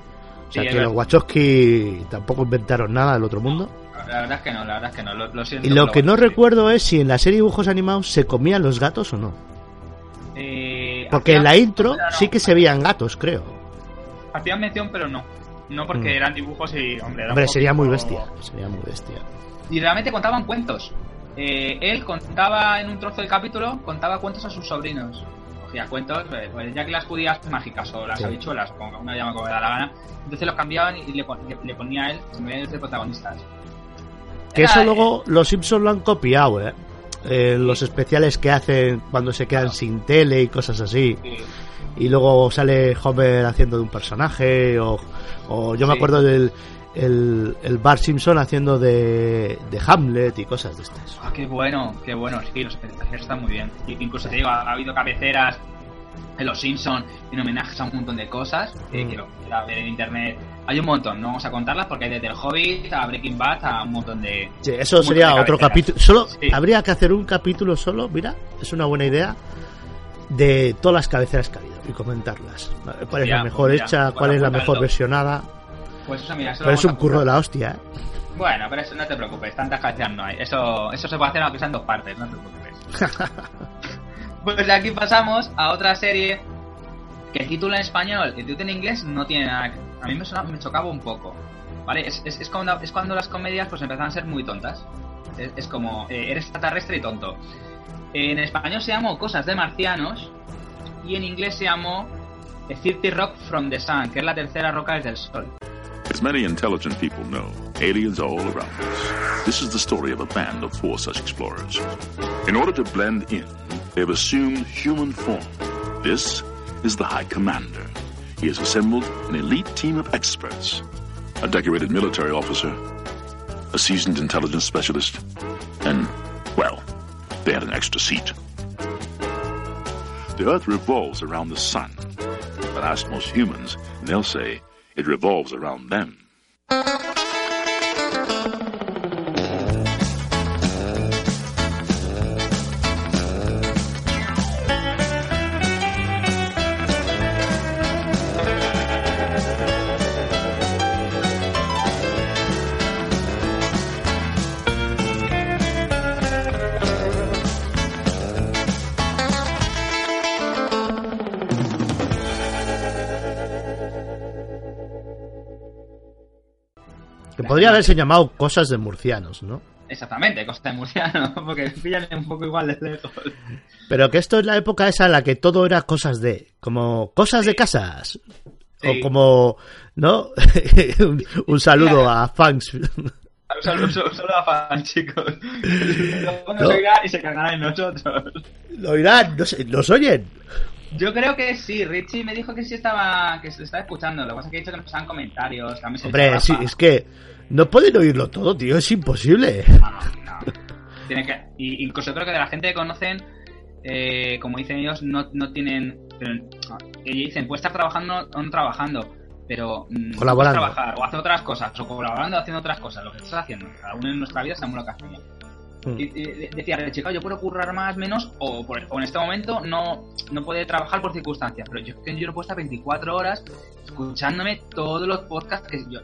O sea Sí, es que los. Wachowski tampoco inventaron nada del otro mundo. La verdad es que no, la verdad es que no, lo, lo siento. Y lo que no recuerdo es si en la serie dibujos animados se comían los gatos o no. Eh, Porque en la intro no, sí que se veían gatos, creo. Hacían mención, pero no. No porque Mm. eran dibujos y, hombre, Hombre, sería muy bestia. Sería muy bestia. Y realmente contaban cuentos. Eh, él contaba en un trozo del capítulo, contaba cuentos a sus sobrinos. Cogía cuentos, eh, pues ya que las judías mágicas o las Sí. habichuelas, como una llama como le da la gana, entonces los cambiaban y le, pon- le- le ponía a él, se me de protagonistas. Que eso eh, luego los Simpsons lo han copiado, ¿eh? Eh, los especiales que hacen cuando se quedan sin tele y cosas así. Sí. Y luego sale Homer haciendo de un personaje. O, o yo me acuerdo del el, el Bart Simpson haciendo de, de Hamlet y cosas de estas. Ah, qué bueno, qué bueno, sí, los espectáculos están muy bien. Y incluso te digo, ha, ha habido cabeceras en Los Simpsons en homenajes a un montón de cosas que, que lo ver en internet. Hay un montón, no vamos a contarlas porque hay desde el Hobbit a Breaking Bad a un montón de. Sí, eso sería otro capítulo. Solo Sí. habría que hacer un capítulo solo, mira, es una buena idea. De todas las cabeceras que ha habido y comentarlas. ¿Cuál es Ya, la mejor pues ya, hecha? ¿Cuál es la mejor versionada? Pues eso, mira, eso Pero es un curro de la hostia, ¿eh? Bueno, pero eso no te preocupes, tantas cabeceras no hay. Eso, eso se puede hacer aunque sean dos partes, no te preocupes. pues de aquí pasamos a otra serie que el título en español y el título en inglés no tiene nada que... A mí me, sonaba- me chocaba un poco. ¿Vale? Es, es, es cuando, es cuando las comedias pues empezaban a ser muy tontas. Es, es como, eh, eres extraterrestre y tonto. En español se llamó Cosas de Marcianos y en inglés se llamó 30 Rock from the Sun, que es la tercera roca desde el sol. As many intelligent people know, aliens are all around us. This is the story of a band of four such explorers. In order to blend in, they've assumed human form. This is the High Commander. He has assembled an elite team of experts a decorated military officer, a seasoned intelligence specialist, and, well, they had an extra seat. The Earth revolves around the sun, but ask most humans, and they'll say it revolves around them. Podría haberse llamado Cosas de Murcianos, ¿no? Exactamente, Costa de Murciano, porque pillan un poco igual de lejos. Pero que esto es la época esa en la que todo era cosas de, como cosas de casas. Sí. O como, ¿no? un, un saludo a fans. Un saludo, solo, a fan, chicos. Nos No. oirán y se cagarán en nosotros. Lo oirán, no sé, ¿nos oyen? Yo creo que sí, Richie me dijo que sí estaba, que se estaba escuchando. Lo que pasa es que he dicho que nos pasaban comentarios. Hombre, sí, es que no pueden oírlo todo, tío, es imposible. Tienen que, y incluso creo que de la gente que conocen, eh, como dicen ellos, no, no tienen. Pero, ellos dicen, puede estar trabajando o no trabajando, pero. mm, no Colaborando. trabajar o hacer otras cosas, o colaborando o haciendo otras cosas, lo que estás haciendo. Uno en nuestra vida sabemos lo que hacemos. Mm. Y, decía, chica, yo puedo currar más, menos, o, por- o en este momento no, no puede trabajar por circunstancias, pero yo, yo no puedo estar 24 horas escuchándome todos los podcasts que yo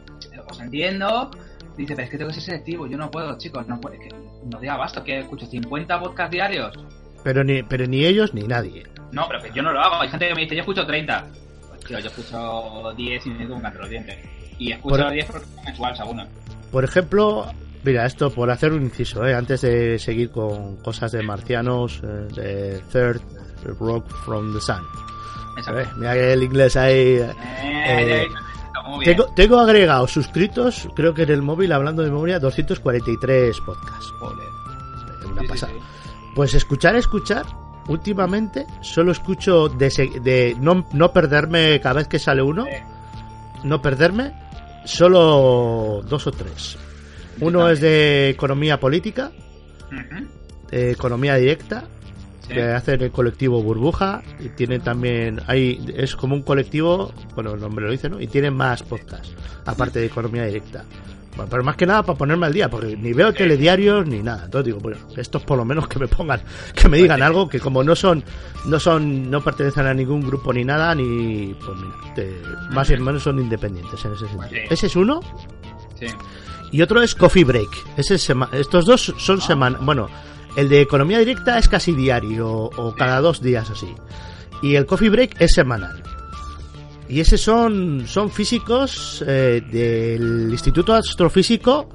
os entiendo. Dice, pero es que tengo que ser selectivo, yo no puedo, chicos, no puedo, es que no doy abasto, que escucho 50 podcasts diarios. Pero ni, pero ni ellos ni nadie. No, pero que yo no lo hago, hay gente que me dice, yo escucho 30. Pues, Tío, yo escucho 10 y me tengo un canto los dientes. Y escucho Por- 10 porque son mensuales algunos. Por ejemplo, mira, esto por hacer un inciso, ¿eh? antes de seguir con cosas de marcianos, eh, de Third Rock from the Sun. Exacto. ¿Eh? Mira que el inglés ahí. eh, Eh, tengo, tengo agregados suscritos, creo que en el móvil, hablando de memoria, 243 podcasts. Joder. Una Sí, pasada. sí. Pues escuchar, escuchar, últimamente solo escucho de, de no, no perderme cada vez que sale uno, no perderme, solo dos o tres. Uno es de economía política, de economía directa, Sí. que hacen el colectivo Burbuja, y tienen también, hay, es como un colectivo, bueno, el nombre lo dice, ¿no? Y tienen más podcasts, aparte de economía directa. Bueno, pero más que nada para ponerme al día, porque ni veo telediarios ni nada. Entonces digo, bueno, estos por lo menos que me pongan, que me digan algo, que como no son, no son, no pertenecen a ningún grupo ni nada, ni, pues mira, te- más o menos son independientes en ese sentido. sí. Ese es uno, Sí. Y otro es Coffee Break. Ese es estos dos son semana, bueno, el de economía directa es casi diario o cada dos días así. Y el Coffee Break es semanal. Y ese son son físicos eh, del Instituto Astrofísico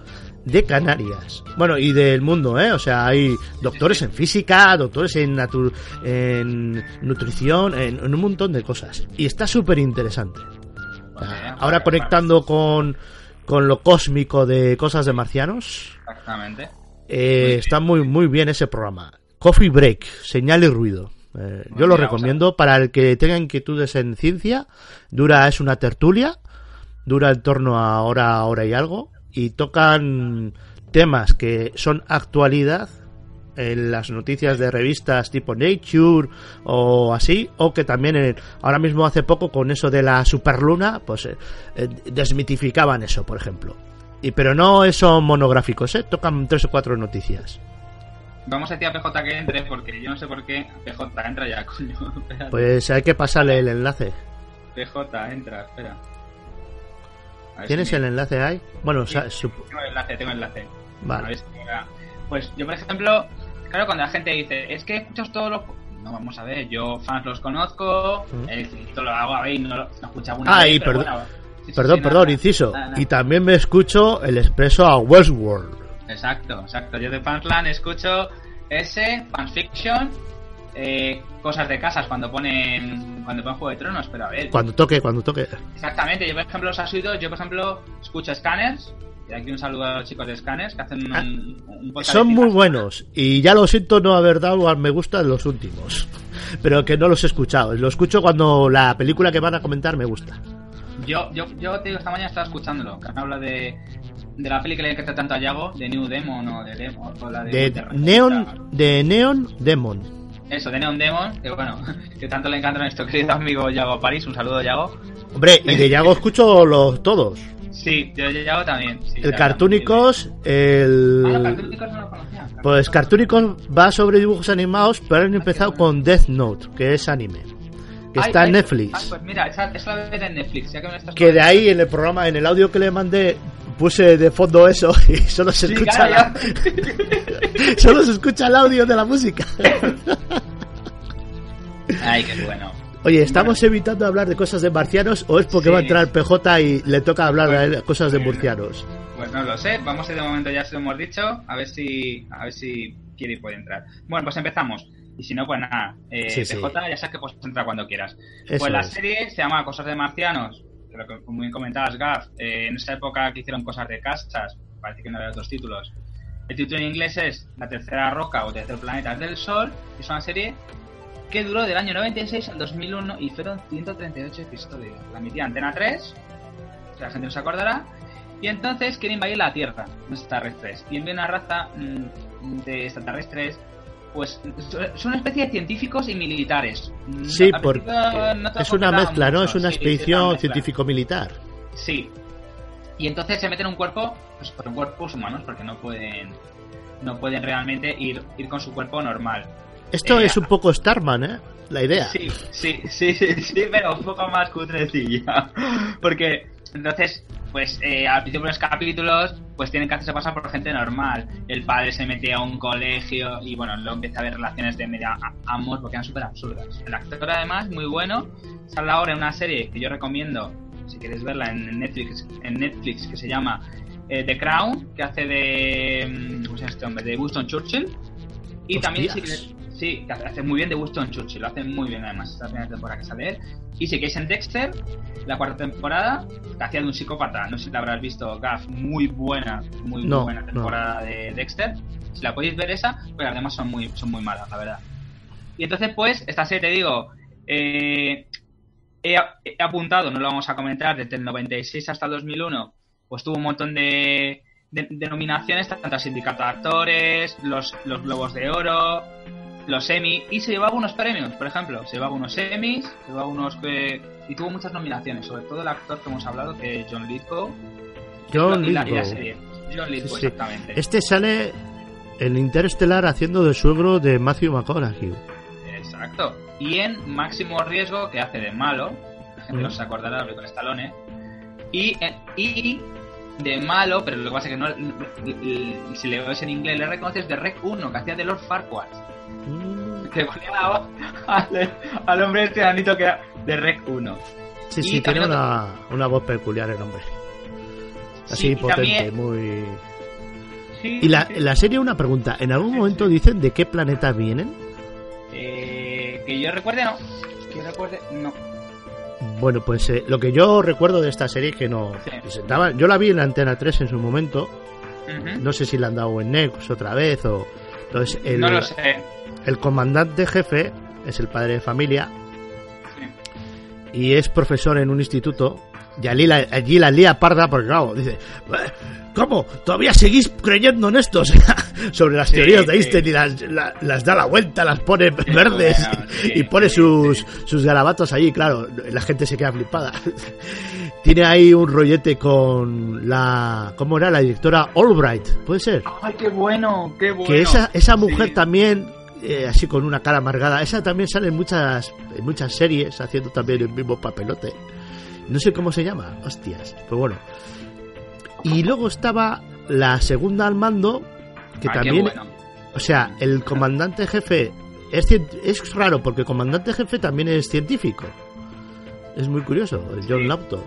de Canarias. Bueno, y del mundo, ¿eh? O sea, hay doctores en física, doctores en, natu- en nutrición, en, en un montón de cosas. Y está súper interesante. Ahora conectando con, con lo cósmico de cosas de marcianos, Exactamente. eh, está muy, muy bien ese programa. Coffee Break, señal y ruido. Eh, yo lo recomiendo para el que tenga inquietudes en ciencia. Dura, es una tertulia, dura en torno a hora, hora y algo, y tocan temas que son actualidad en las noticias de revistas tipo Nature o así, o que también en- ahora mismo hace poco con eso de la superluna, pues eh, eh, desmitificaban eso, por ejemplo. Y pero no son monográficos, ¿eh? tocan tres o cuatro noticias. Vamos a decir a PJ que entre porque yo no sé por qué. PJ, entra ya, coño. Espérate. Pues hay que pasarle el enlace. PJ, entra, espera. ¿Tienes si me- el enlace ahí? Bueno, o sea, Sí, sup- Tengo el enlace, tengo el enlace. Vale. Si Pues yo, por ejemplo, claro, cuando la gente dice, es que escuchas todos los. No, vamos a ver, yo fans los conozco, Mm. el Circuito lo hago a ver y no lo no escucho alguna Ah, vez, y perdón, bueno, sí, sí, perdón, sí, perdón, nada, inciso. nada, nada. Y también me escucho el expreso a Westworld. Exacto, exacto. Yo de Fansland escucho ese, fanfiction, eh, cosas de casas cuando ponen cuando ponen Juego de Tronos, pero a ver. Cuando toque, cuando toque. Exactamente, yo por ejemplo los has oído, yo por ejemplo escucho Scanners, y aquí un saludo a los chicos de Scanners que hacen un, un podcast Ah, Son muy buenos. Y ya lo siento no haber dado al me gusta de los últimos. Pero que no los he escuchado. Lo escucho cuando la película que van a comentar me gusta. Yo, yo, yo te digo, esta mañana estaba escuchándolo, que habla de, de la película que le encanta tanto a Yago, de New Demon o de Demon, o la de. Neon, de Neon Demon. Eso, de Neon Demon, que bueno, que tanto le encanta a nuestro querido amigo Yago París, un saludo Yago. Hombre, y de Yago escucho los todos. Sí, yo de Yago también. sí, El Cartúnicos, Ah, no, el... Cartúnicos no lo conocía. Pues Cartúnicos va sobre dibujos animados, pero han empezado con Death Note, que es anime. Que Ay, está en Netflix. ay, pues mira, esa, esa la en Netflix, ya que me estás Que de ahí en el programa, en el audio que le mandé, puse de fondo eso y solo se Sí, escucha la- solo se escucha el audio de la música. Ay, qué bueno. Oye, ¿estamos evitando hablar de cosas de marcianos o es porque Sí. va a entrar PJ y le toca hablar de cosas de murcianos? Pues no lo sé, vamos a ir de momento ya se lo hemos dicho, a ver si a ver si quiere y puede entrar. Bueno, pues empezamos. Y si no, pues nada, eh, Sí, ya sabes que puedes entrar cuando quieras. Eso pues la es. serie se llama Cosas de Marcianos, lo que como bien comentabas, Gaf, eh, en esa época que hicieron cosas de castas, parece que no había otros títulos. El título en inglés es La tercera roca o tercer planeta del Sol, es una serie que duró del año 96 al 2001 y fueron 138 episodios. La emitía Antena 3, que la gente no se acordará, y entonces quiere invadir la Tierra, los extraterrestres, y envía una raza mm, de extraterrestres, pues son una especie de científicos y militares. Sí, porque no te es una mezcla, ¿no? Es una sí, expedición científico-militar. Sí. Y entonces se meten en un cuerpo, pues con cuerpos humanos, porque no pueden no pueden realmente ir, ir con su cuerpo normal. Esto Eh, es un poco Starman, ¿eh? La idea. Sí, sí, sí, sí, sí, pero un poco más cutrecilla. Porque Entonces, pues eh, al principio de los capítulos, pues tienen que hacerse pasar por gente normal. El padre se mete a un colegio y bueno, luego empieza a haber relaciones de media amor porque eran súper absurdas. El actor además, muy bueno, sale ahora en una serie que yo recomiendo, si queréis verla en Netflix, en Netflix que se llama eh, The Crown, que hace de... mm, ¿Cómo se llama este hombre? De Winston Churchill. Y también sí, Hostias. Sí, que hace- muy bien de Winston Churchill, lo hace muy bien además, esta primera temporada que sale él. Y si queréis en Dexter, la cuarta temporada, que hacía de un psicópata, no sé si la habrás visto, Gaff, muy buena, muy No, buena no. temporada de Dexter. Si la podéis ver esa, pues las demás son muy, son muy malas, la verdad. Y entonces, pues, esta serie, te digo, eh, he, he apuntado, no lo vamos a comentar, desde el 96 hasta el 2001, pues tuvo un montón de, de, de nominaciones, tanto sindicato de actores, los, los Globos de Oro, los Emmy, y se llevaba unos premios, por ejemplo, se llevaba unos Emmys, se llevaba unos que... y tuvo muchas nominaciones, sobre todo el actor que hemos hablado, que es John Lithgow, John la, la Lithgow. serie. John Lithgow, Sí, sí. exactamente. Este sale en Interestelar haciendo de suegro de Matthew McConaughey. Exacto. Y en Máximo Riesgo, que hace de malo, la gente Mm. no se acordará de con Stallone, y, en- y de malo, pero lo que pasa es que no, no- si le ves en inglés le reconoces de Rec 1, que hacía de Lord Farquaad. Ponía voz al, al hombre este anito que era de Rec 1. Sí, Y sí, tiene una, una voz peculiar el hombre. Así Sí, potente, también- muy... Sí, Y la, sí. la serie, una pregunta, ¿en algún momento dicen de qué planeta vienen? Eh, que yo recuerde, no. Que yo recuerde, no. Bueno, pues eh, lo que yo recuerdo de esta serie es que no... Presentaban- yo la vi en la Antena 3 en su momento, no sé si la han dado en Nex otra vez o... Entonces, el, No lo sé. El comandante jefe es el padre de familia y es profesor en un instituto. Y allí la, allí la lía parda porque, claro, dice: "Eh, ¿Cómo? ¿Todavía seguís creyendo en esto? Sobre las Sí, teorías de sí. Einstein y las, la- las da la vuelta, las pone verdes bueno, sí, y pone sus, sus garabatos allí, claro, la gente se queda flipada. Tiene ahí un rollete con la. ¿Cómo era? La directora Albright, ¿puede ser? Ay, qué bueno, qué bueno. que esa, esa mujer Sí. también, eh, así con una cara amargada, esa también sale en muchas, en muchas series, haciendo también el mismo papelote. No sé cómo se llama, hostias. Pues bueno. Y luego estaba la segunda al mando, que Ah, también... bueno. O sea, el comandante jefe... Es, es raro, porque el comandante jefe también es científico. Es muy curioso, el John Laughton.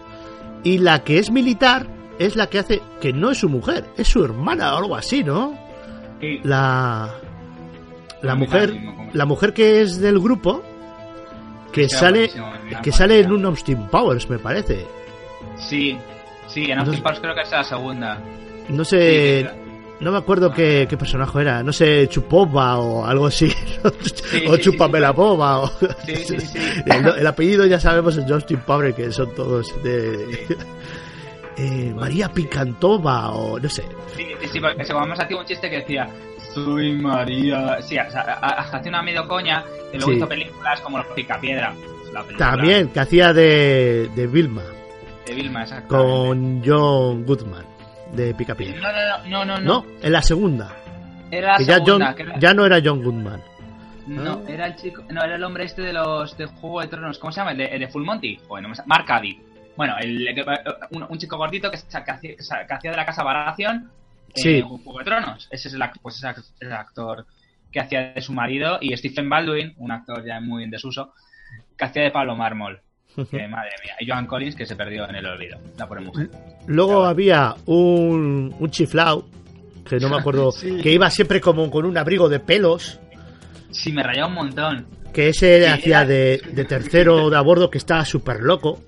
Y la que es militar es la que hace... Que no es su mujer, es su hermana o algo así, ¿no? Sí. la la mujer la mujer que es del grupo que Sí, sale que sale en un Austin Powers me parece. Sí, sí, en Austin Powers creo que es la segunda. no sé Sí, no me acuerdo qué, qué personaje era no sé Chupova o algo así o sí, Chupame la Pova o Sí, sí, sí. el, el apellido ya sabemos es Austin Powers que son todos de eh, María Picantova o no sé Sí, sí, sí, porque se me hacía un chiste que decía soy María. Sí, o sea, hacía una medio coña que luego Sí. hizo películas como Los Picapiedra. También que hacía de, de Vilma De Vilma, exacto. con John Goodman de Picapiedra No, no, no, no, no. No, en la segunda. Era la que ya, segunda. John- que era- ya no era John Goodman. No, era el chico. No, era el hombre este de los de Juego de Tronos. ¿Cómo se llama? El de, el de Full Monty. Joder, no me Mark Addy. Bueno, el, un, un chico gordito que, que hacía, que hacía de la casa Baratheon Sí. en Juego de Tronos. Ese es el, pues ese ac- el actor que hacía de su marido. Y Stephen Baldwin, un actor ya muy en desuso, que hacía de Pablo Mármol. Que, madre mía. Y Joan Collins, que se perdió en el olvido. La pobre mujer. Luego había un, un chiflao, que no me acuerdo, Sí. que iba siempre como con un abrigo de pelos, Sí, me rayaba un montón. que ese Sí, hacía era- de, de tercero de a bordo que estaba súper loco.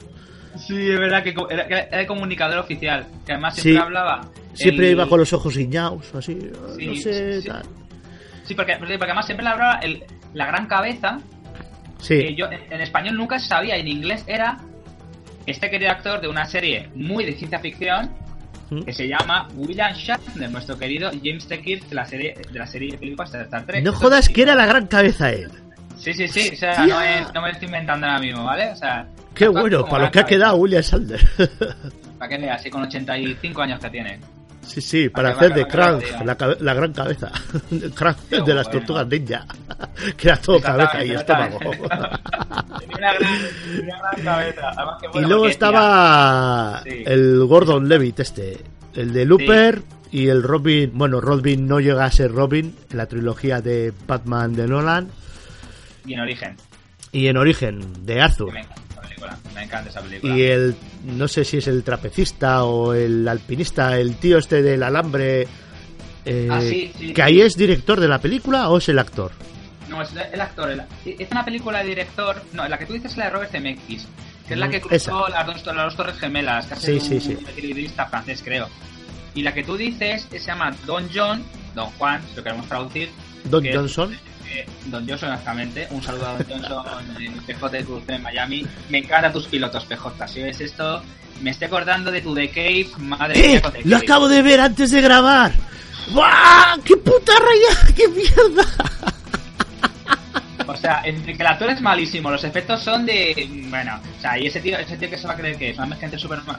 Sí, es verdad que era, el comunicador oficial. Que además Sí. siempre hablaba. Siempre el- iba con los ojos guiñados, así, Sí, no sé, sí, tal. Sí, porque, porque además siempre le hablaba el, la gran cabeza, Sí, que yo en, en español nunca sabía, en inglés era este querido actor de una serie muy de ciencia ficción ¿Mm? que se llama William Shatner, nuestro querido James T. Kirk de la serie de la serie de películas de Star Trek. no jodas que era la gran cabeza él. Sí, sí, sí, o sea, no, es- no me estoy inventando ahora mismo, ¿vale? O sea, Qué bueno, para lo que ha quedado William Salder. Para que veas, así con 85 años que tiene. Sí, sí, para hacer de Krang, la, la gran cabeza. Krang de las bueno. tortugas ninja. Que era todo cabeza y estómago. Tenía una gran, una gran cabeza. Además, que Y luego estaba Sí. el Gordon Levitt este, el de Looper y el Robin, bueno, Robin no llega a ser Robin en la trilogía de Batman de Nolan Y en origen. y en Origen de Arthur. Me encanta esa película. Me encanta esa película. Y el, no sé si es el trapecista o el alpinista, el tío este del alambre, eh, Ah, sí, sí, que sí. ahí es director de la película o es el actor. No, es el actor. el- es una película de director. No, la que tú dices es la de Robert Zemeckis. Que es la que Mm, cruzó las dos, las dos torres gemelas. Que Sí, sí, un sí. equilibrista francés, creo. Y la que tú dices se llama Don John. Don Juan, si lo queremos traducir. Don que es- Johnson. Eh, Don Johnson, exactamente. Un saludo a Don Johnson en PJ de Crucero en Miami. Me encantan tus pilotos, PJ. Si ves esto, me estoy acordando de tu The Cave. Madre ¡Eh! mía, The Lo acabo de ver antes de grabar. ¡Buah! ¡Qué puta raya! ¡Qué mierda! O sea, entre que el actor es malísimo, los efectos son de. Bueno, o sea, y ese tío, ese tío que se va a creer que es una mezcla entre Superman.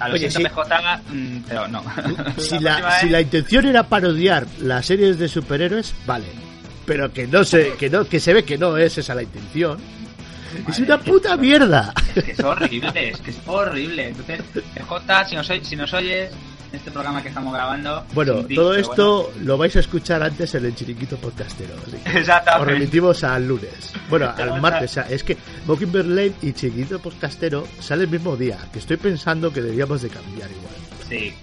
A lo Oye, siento, sí. PJ, mm, pero no. Si La si vez- la intención era parodiar las series de superhéroes, vale. Pero que no se, que no, que se ve que no es esa la intención. Es una puta mierda. Es que es horrible, es que es horrible. Entonces, PJ, si nos, si nos oyes este programa que estamos grabando. Bueno, ti, todo pero esto lo vais a escuchar antes en el chiringuito podcastero. Exactamente. Os remitimos al lunes. Bueno, al martes. o sea, Es que Mockingbird Lane y chiringuito podcastero sale el mismo día. Que estoy pensando que deberíamos de cambiar igual. bueno, Sí.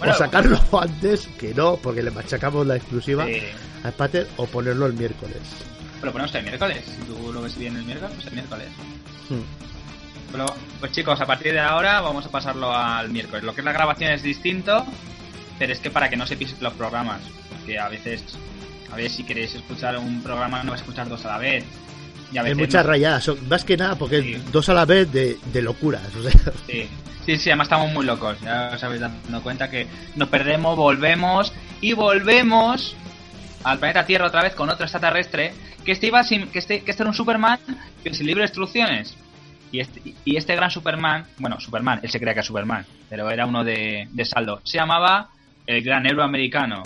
o sacarlo antes, que no, porque le machacamos la exclusiva Sí. a Pater, o ponerlo el miércoles. Lo ponemos el miércoles. Si tú lo ves bien el miércoles, pues el miércoles. Hmm. Bueno, pues chicos, a partir de ahora vamos a pasarlo al miércoles. Lo que es la grabación es distinto, pero es que para que no se pisen los programas, porque a veces, a ver si queréis escuchar un programa no vais a escuchar dos a la vez. Y a Hay veces muchas no- rayadas, más que nada porque Sí. dos a la vez de, de locuras. O sea, Sí. sí, sí, además estamos muy locos. Ya os habéis dado cuenta que nos perdemos, volvemos y volvemos al planeta Tierra otra vez con otro extraterrestre que este iba sin, que este, que este era un Superman pero sin libre instrucciones. Y este, y este gran Superman, bueno, Superman, él se creía que era Superman, pero era uno de, de saldo. Se llamaba el gran héroe americano.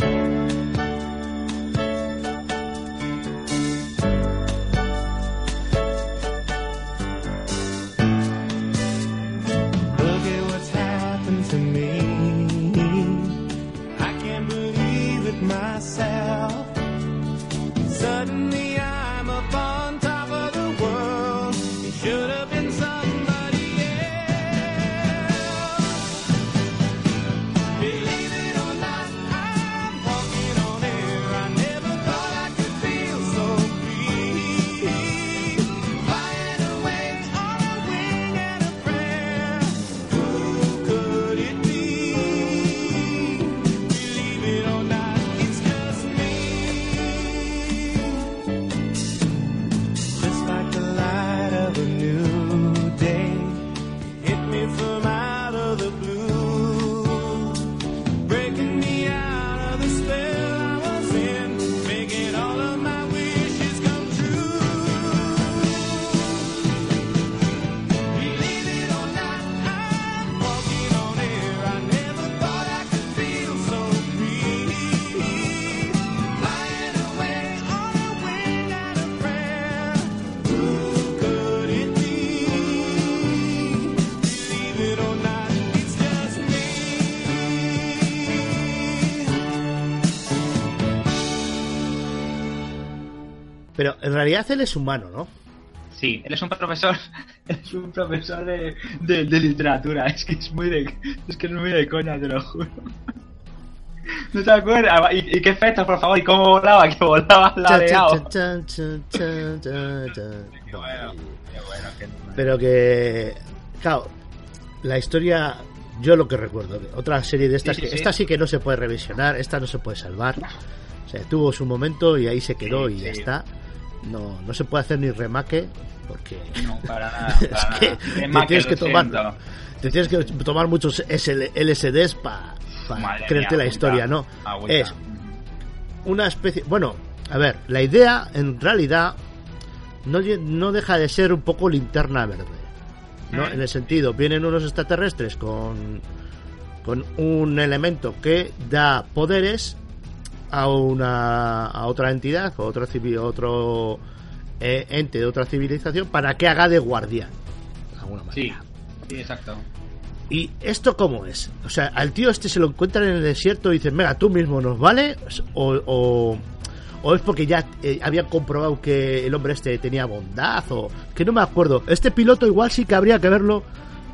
Pero en realidad él es humano, ¿no? Sí, él es un profesor, él es un profesor de, de, de literatura, es que es muy de, es que es muy de coña, te lo juro. ¿No te acuerdas? ¿Y, y qué efectos, por favor? ¿Y cómo volaba? Que volaba la de Pero que, claro, la historia, yo lo que recuerdo, otra serie de estas, Sí, sí, que sí. esta sí que no se puede revisionar, esta no se puede salvar. O sea, tuvo su momento y ahí se quedó y ya está. No, no se puede hacer ni remake porque No, para nada, para es que nada. te tienes que tomar, te tienes que tomar muchos SL LSDs para Madre creerte mía, la historia, ¿no? agüita. Es una especie, bueno, a ver, la idea en realidad no, no deja de ser un poco linterna verde. ¿no? En el sentido, vienen unos extraterrestres con con un elemento que da poderes a una a otra entidad, a otro civil, otro eh, ente de otra civilización para que haga de guardián. De alguna manera. Sí, sí, exacto. ¿Y esto cómo es? O sea, al tío este se lo encuentran en el desierto y dicen, venga, tú mismo nos vale, o, o, o es porque ya eh, habían comprobado que el hombre este tenía bondad, o que no me acuerdo. Este piloto igual sí que habría que verlo,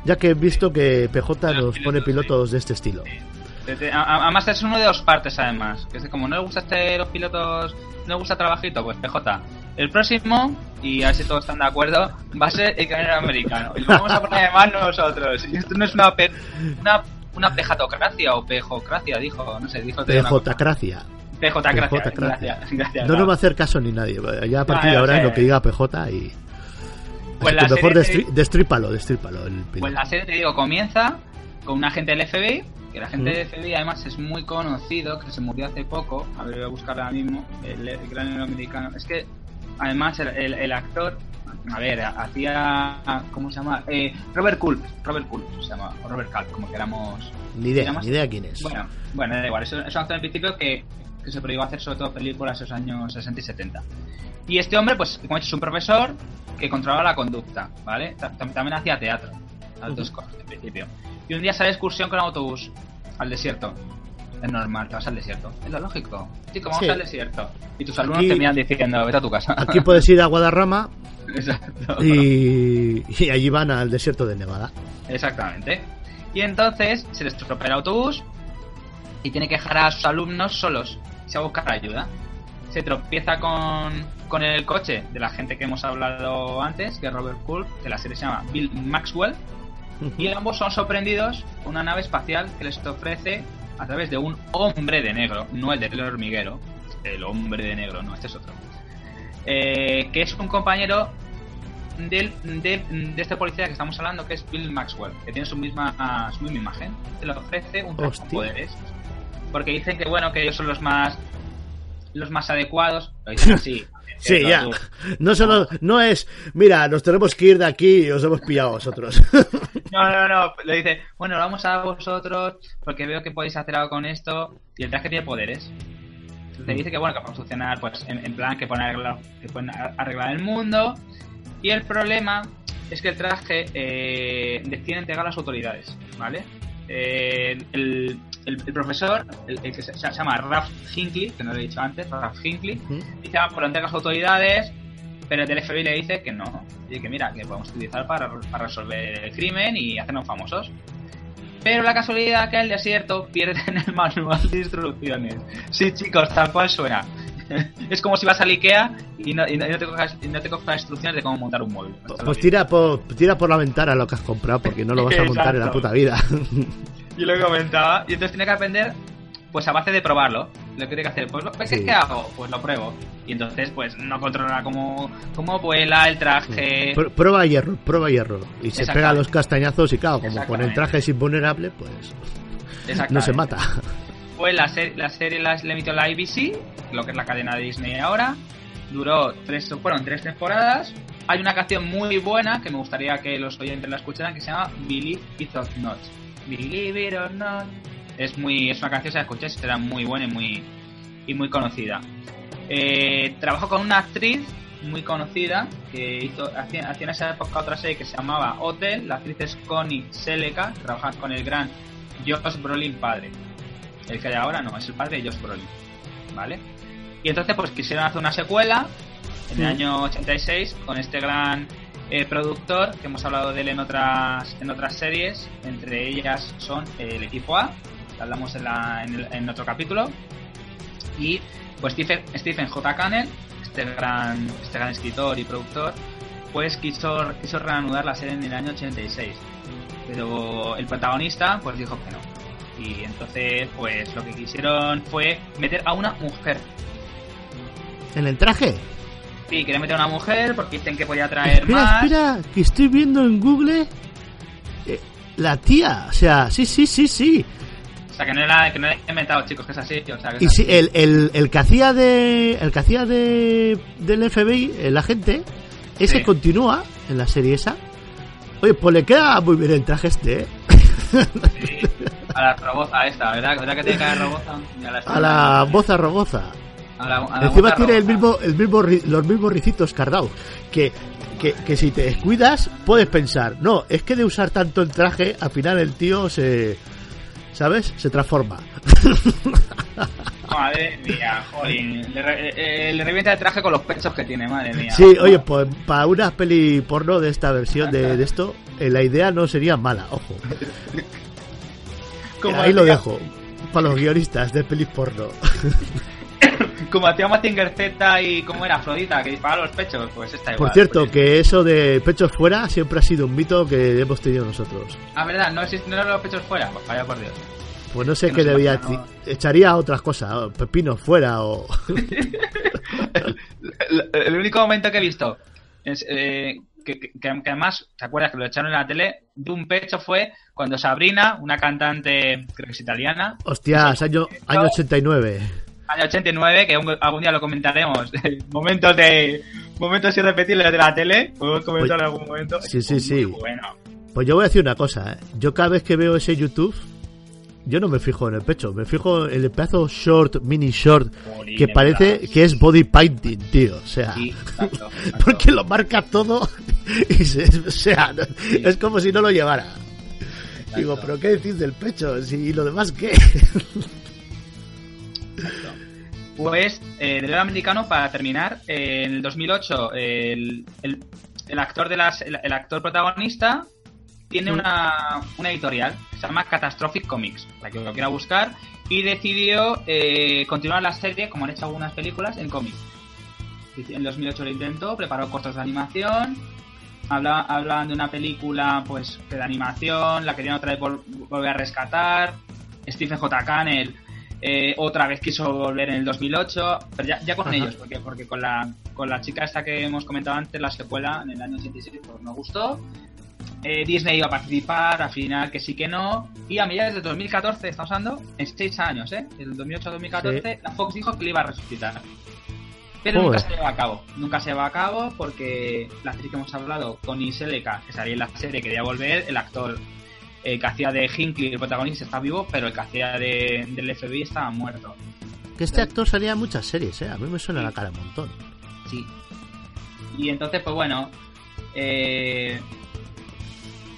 ya que he visto que PJ nos pone pilotos de este estilo. Además es uno de dos partes además. Que es como no le gusta este, los pilotos, no le gusta trabajito, pues PJ. El próximo, y a ver si todos están de acuerdo, va a ser el canero americano. Y lo vamos a poner además nosotros. Y esto no es una pe- una, una pejatocracia o pejocracia, dijo, no sé, dijo. PJ-cracia. PJ-cracia, PJ-cracia. gracias, gracias. No nos va a hacer caso ni nadie. Ya a partir de ahora es lo que diga PJ y... Pues la mejor destrípalo, destrípalo el. Pues la serie, te digo, comienza con un agente del FBI, que el agente del FBI además es muy conocido, que se murió hace poco, a ver, voy a buscar ahora mismo, el, el gran americano. Es que, además, el, el- el actor, a ver, hacía, ¿cómo se llama? Eh, Robert Culp, Robert Culp se llama, o Robert Culp, como queramos. Ni idea, ni idea quién es. Bueno, bueno, da igual, es, es un actor en principio que, que se prohibió hacer sobre todo películas en los años 60 y 70. Y este hombre, pues, como he dicho, es un profesor que controlaba la conducta, ¿vale? Ta- tam- También hacía teatro, las dos cosas, en principio. Y un día sale excursión con autobús al desierto. Es normal, te vas al desierto. Es lo lógico. Chico, vamos Sí. al desierto. Y tus alumnos Aquí- te miran diciendo, vete a tu casa. Aquí puedes ir a Guadarrama Exacto. y, y allí van al desierto de Nevada. Exactamente. Y entonces se les estropea el autobús y tiene que dejar a sus alumnos solos. Se va a buscar ayuda. Se tropieza con, con el coche de la gente que hemos hablado antes, que es Robert Culp, que la serie se llama Bill Maxwell. Y ambos son sorprendidos por una nave espacial que les ofrece a través de un hombre de negro, no el del hormiguero, el hombre de negro, no, este es otro. Eh, que es un compañero del, de, de este policía que estamos hablando, que es Bill Maxwell, que tiene su misma, su misma imagen. Se le ofrece un traje con poderes. Porque dicen que bueno, que ellos son los más los más adecuados. Lo dicen así. Sí, ya. tú- No, solo, no es, mira, nos tenemos que ir de aquí y os hemos pillado a vosotros. No, no, no. Le dice, bueno, vamos a vosotros porque veo que podéis hacer algo con esto. Y el traje tiene poderes. Te dice que bueno, que podemos funcionar pues en, en plan que pueden, arreglar, que pueden a- arreglar el mundo. Y el problema es que el traje eh, decide entregar a las autoridades, ¿vale? Eh, el, el- el profesor, el, el que se, se llama Ralph Hinckley, que no lo he dicho antes, Ralph Hinckley, dice, ah, pues lo entrega a las autoridades, pero el FBI le dice que no. Dice que mira, que podemos utilizar para, para resolver el crimen y hacernos famosos. Pero la casualidad que en el desierto pierden el manual de instrucciones. Sí, chicos, tal cual suena. es como si vas al Ikea y no, y no- y te, cojas, y no te cojas instrucciones de cómo montar un móvil. Pues tira por, tira por la ventana lo que has comprado porque no lo vas a montar en la puta vida. Yo lo comentaba. Y entonces tiene que aprender, pues a base de probarlo. Lo que tiene que hacer, pues, ¿qué, Sí. ¿qué hago? Pues lo pruebo. Y entonces, pues no controla cómo, cómo vuela el traje. Pr- prueba y error, prueba y error. Y se pega los castañazos y claro, como con el traje es invulnerable, pues no se mata. Pues la, ser- la serie la, emitió la ABC, lo que es la cadena de Disney ahora. Duró tres, fueron tres temporadas. Hay una canción muy buena que me gustaría que los oyentes la escucharan que se llama Believe It or Not. Believe It or Not. Es muy, es una canción, si la escucháis, será muy buena y muy, y muy conocida. Eh, trabajó con una actriz muy conocida que hizo hacía, hacía en esa época otra serie que se llamaba Hotel. La actriz es Connie Seleca, que con el gran Josh Brolin padre. El que hay ahora no, es el padre de Josh Brolin. ¿Vale? Y entonces pues quisieron hacer una secuela en el año 86 con este gran eh, productor que hemos hablado de él en otras en otras series. Entre ellas son eh, el equipo A, que hablamos en, la- en el- en otro capítulo. Y pues Stephen, Stephen J. Cannell, este gran, este gran escritor y productor, pues quiso, quiso reanudar la serie en el año 86. Pero el protagonista pues dijo que no. Y entonces pues lo que quisieron fue meter a una mujer. ¿En el traje? Sí, querían meter a una mujer porque dicen que podía traer Espera, más. espera, que estoy viendo en Google eh, la tía, o sea, sí, sí, sí, sí. Sea, que no era, que no era inventado, chicos, que es así. O sea, que Y sí, el, el, el que hacía de el que hacía de del FBI, el agente, ese Sí. continúa en la serie esa. Oye, pues le queda muy bien el traje este, ¿eh? A la roboza esta, ¿verdad? ¿Verdad que tiene cara de roboza? Ya la A la boza roboza. A la- a la Encima tiene el mismo, el mismo, ri- los mismos ricitos cardados. Que, que, que si te descuidas, puedes pensar, no, es que de usar tanto el traje, al final el tío se. ¿Sabes? Se transforma. Madre mía, jolín. Le, re- eh, le revienta el traje con los pechos que tiene, madre mía. Sí, oye, pues para una peli porno de esta versión de, de esto, eh, la idea no sería mala, ojo. Ahí lo dejo. Para los guionistas de pelis porno. Como hacía Mazinger Z y como era Afrodita, que disparaba los pechos, pues está igual. Por cierto, pues. que eso de pechos fuera siempre ha sido un mito que hemos tenido nosotros. Ah, ¿verdad? ¿No existen los pechos fuera? Pues vaya por Dios. Pues no sé Que no qué debía. Echaría otras cosas, pepinos fuera o. El, el único momento que he visto es, eh, que, que- que además, ¿te acuerdas que lo echaron en la tele? De un pecho fue cuando Sabrina, una cantante, creo que es italiana, Hostias, año, año 89. Año 89, que un- algún día lo comentaremos, momentos de momentos irrepetibles de la tele, podemos comentar en algún momento. Sí, sí, sí. Bueno, Pues yo voy a decir una cosa, ¿eh? Yo cada vez que veo ese YouTube, yo no me fijo en el pecho, me fijo en el pedazo short, mini short, que parece verdad. que es body painting, tío. O sea, sí, exacto, exacto. porque lo marca todo y se- o sea, es como si no lo llevara. Digo, pero ¿qué decís del pecho? Si, ¿Y lo demás qué? Pues, eh, del americano, para terminar, eh, en el 2008, el, el, el actor de las, el, el actor protagonista tiene una, una editorial que se llama Catastrophic Comics, para que lo quiera buscar, y decidió eh, continuar la serie, como han hecho algunas películas, en cómics. En el 2008 lo intentó, preparó cortos de animación, habla- hablaban de una película pues de animación, la querían otra vez vol- volver a rescatar, Stephen J. Cannell eh, otra vez quiso volver en el 2008, pero ya, ya con Ajá. ellos, porque, porque con, la, con la chica esta que hemos comentado antes, la secuela en el año 86, pues no gustó. Eh, Disney iba a participar, al final que sí que no. Y a mediados de 2014, estamos hablando, en 6 años, ¿eh? Del 2008 a 2014, la Fox dijo que le iba a resucitar. Pero nunca se lleva a cabo. Nunca se lleva a cabo porque la actriz que hemos hablado, Connie Selleca, que salía en la serie, quería volver. El actor eh, que hacía de Hinckley, el protagonista, está vivo, pero el que hacía de, del FBI estaba muerto. Que este actor salía en muchas series, ¿eh? A mí me suena la cara un montón. Sí. Y entonces, pues bueno, eh,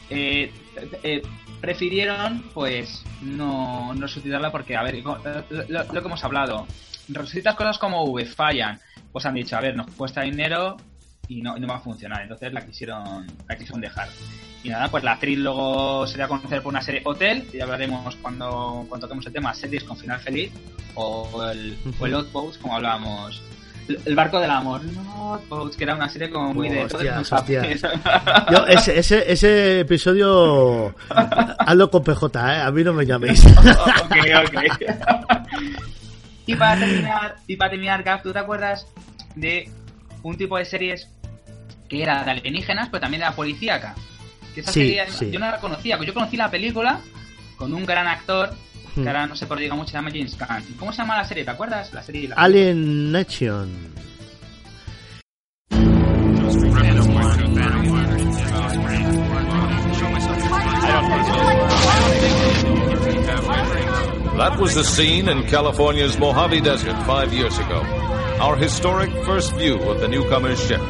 eh, eh, prefirieron, pues, no, no resucitarla porque, a ver, lo, lo- lo que hemos hablado, resucitas cosas como V, fallan, pues han dicho, a ver, nos cuesta dinero y no, y no va a funcionar, entonces la quisieron, la quisieron dejar. Y nada, pues la actriz luego se dio a conocer por una serie Hotel, y hablaremos cuando, cuando toquemos el tema, series con final feliz, o el, o el Outpost, como hablábamos. El- El barco del amor, no, Outpost, que era una serie como muy de... Hostias, hostias. Yo, ese, ese, ese episodio, hazlo con PJ, ¿eh? A mí no me llaméis. ok, ok. y para terminar, y para terminar, Gaf, ¿tú te acuerdas de un tipo de series que era de alienígenas, pero también era policíaca? Que esa Sí, serie sí. yo no la conocía, pues yo conocí la película con un gran actor Hmm. que ahora no sé por qué diga mucho, se llama James Caan. ¿Cómo se llama la serie? ¿Te acuerdas? La serie. La Alien Nation. That was the scene in California's Mojave Desert five years ago. Our historic first view of the newcomer's ship.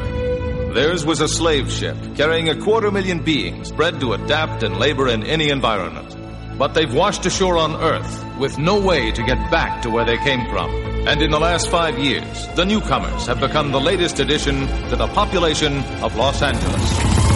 Theirs was a slave ship carrying a quarter million beings bred to adapt and labor in any environment. But they've washed ashore on Earth with no way to get back to where they came from. And in the last five years, the newcomers have become the latest addition to the population of Los Angeles.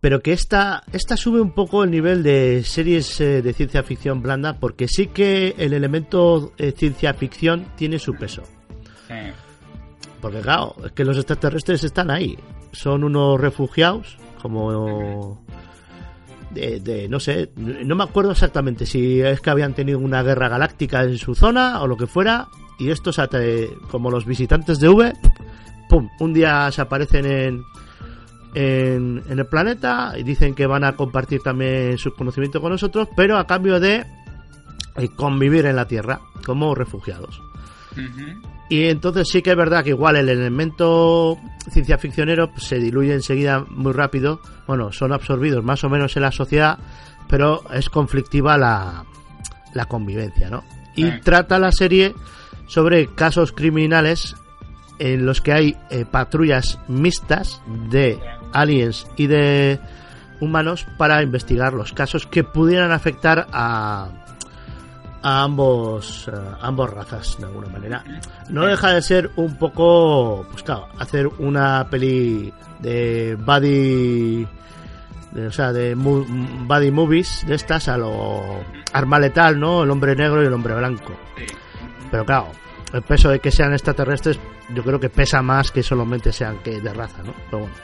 Pero que esta, esta sube un poco el nivel de series eh, de ciencia ficción blanda, porque sí que el elemento eh, ciencia ficción tiene su peso. Sí. Porque claro, es que los extraterrestres están ahí. Son unos refugiados, como... De, de- no sé, no me acuerdo exactamente si es que habían tenido una guerra galáctica en su zona o lo que fuera, y estos, como los visitantes de V, pum, un día se aparecen en, en, en el planeta y dicen que van a compartir también su conocimiento con nosotros, pero a cambio de eh, convivir en la Tierra como refugiados. Y entonces sí que es verdad que igual el elemento ciencia ficcionero se diluye enseguida muy rápido. Bueno, son absorbidos más o menos en la sociedad, pero es conflictiva la, la convivencia, ¿no? Y trata la serie sobre casos criminales en los que hay eh, patrullas mixtas de aliens y de humanos para investigar los casos que pudieran afectar a, a ambos eh, ambos razas de alguna manera. No deja de ser un poco pues claro hacer una peli de buddy de, o sea de mu- buddy movies de estas a lo arma letal no el hombre negro y el hombre blanco. Pero claro el peso de que sean extraterrestres yo creo que pesa más que solamente sean que de raza no pero bueno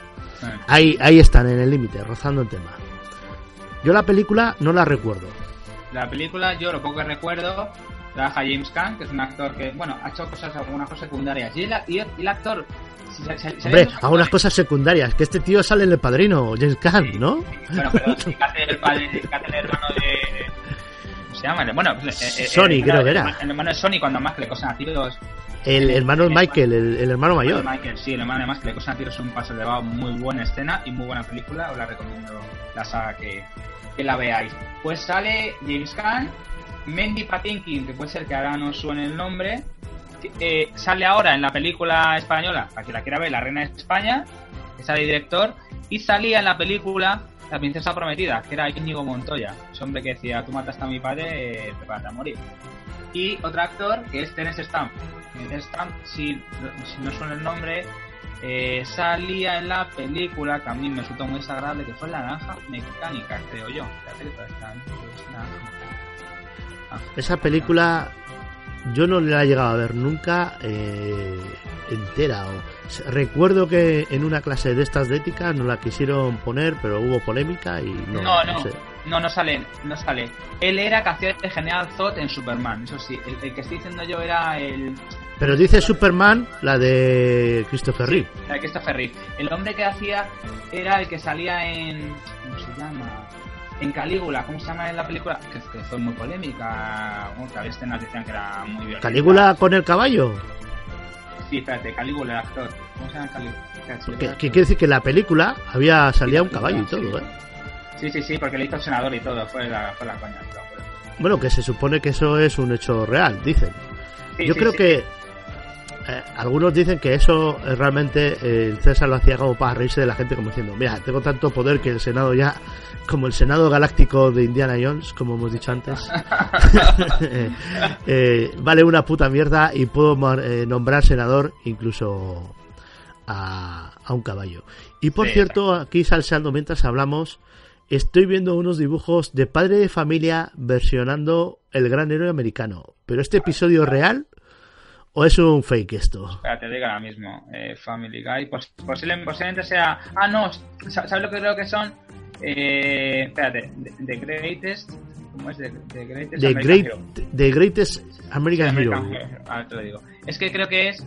ahí ahí están en el límite rozando el tema yo la película no la recuerdo La película, yo lo poco que recuerdo, trabaja James Caan, que es un actor que, bueno, ha hecho cosas, algunas cosas secundarias. Y el, y el- y el actor, si Hombre, algunas cosas secundarias. Que este tío sale en el padrino, James Caan, ¿no? Bueno, pero hace el padre, el hermano de. ¿Cómo se llama? Bueno, eh, eh, Sony, el- creo que era. El hermano de Sony, cuando más que le cosan a tiros. El hermano de Michael, el, el hermano mayor. Michael, sí, el hermano de más que le cosan a tiros es un paso elevado, muy buena escena y muy buena película. Os la recomiendo la saga que, que la veáis. Pues sale James Caan, Mandy Patinkin, que puede ser que ahora no suene el nombre. eh, sale ahora en la película española, para que la quiera ver, La Reina de España, que sale director, y salía en la película La Princesa Prometida, que era Íñigo Montoya, ese hombre que decía, tú mataste a mi padre, eh, prepárate a morir. Y otro actor, que es Terence Stamp. Terence Stamp, si, si no suena el nombre, eh, salía en la película, que a mí me resultó muy desagradable, que fue La Naranja Mecánica, creo yo. Ah, Esa película yo no la he llegado a ver nunca eh, entera. O, recuerdo que en una clase de estas de ética no la quisieron poner, pero hubo polémica y no, No, no no, sé. no, no sale, no sale. Él era que hacía el General Zod en Superman, eso sí. El, el que estoy diciendo yo era el, Pero dice Superman, la de Christopher Reeve. el de Christopher Reeve. El hombre que hacía era el que salía en, ¿cómo se llama? En Calígula, ¿cómo se llama en la película? Que, que fue muy polémica, bueno, que había escenas que decían que era muy violenta. Calígula con el caballo. Sí, espérate, Calígula, el actor. ¿Cómo se llama Calígula? Que quiere decir que en la película había salía un caballo y todo, ¿eh? Sí, sí, sí, porque le hizo senador y todo, fue la, fue la coña. Bueno, que se supone que eso es un hecho real, dicen. Sí, Yo sí, creo sí. que eh, algunos dicen que eso eh, realmente eh, el César lo hacía como para reírse de la gente, como diciendo, mira, tengo tanto poder que el Senado ya, como el Senado Galáctico de Indiana Jones, como hemos dicho antes, eh, vale una puta mierda y puedo nombrar senador incluso a, a un caballo. Y por Sí, cierto, aquí salseando mientras hablamos, estoy viendo unos dibujos de padre de familia versionando el gran héroe americano. ¿Pero este episodio real o es un fake esto? Espera, te digo ahora mismo. Eh, Family Guy. Pos- posible- posiblemente sea. Ah, no. sa- ¿Sabes lo que creo que son? Eh, espérate. The, Greatest. ¿Cómo es? The, The Greatest The, American great, Hero. the Greatest American, American Hero. Hero. Ahora te lo digo. Es que creo que es.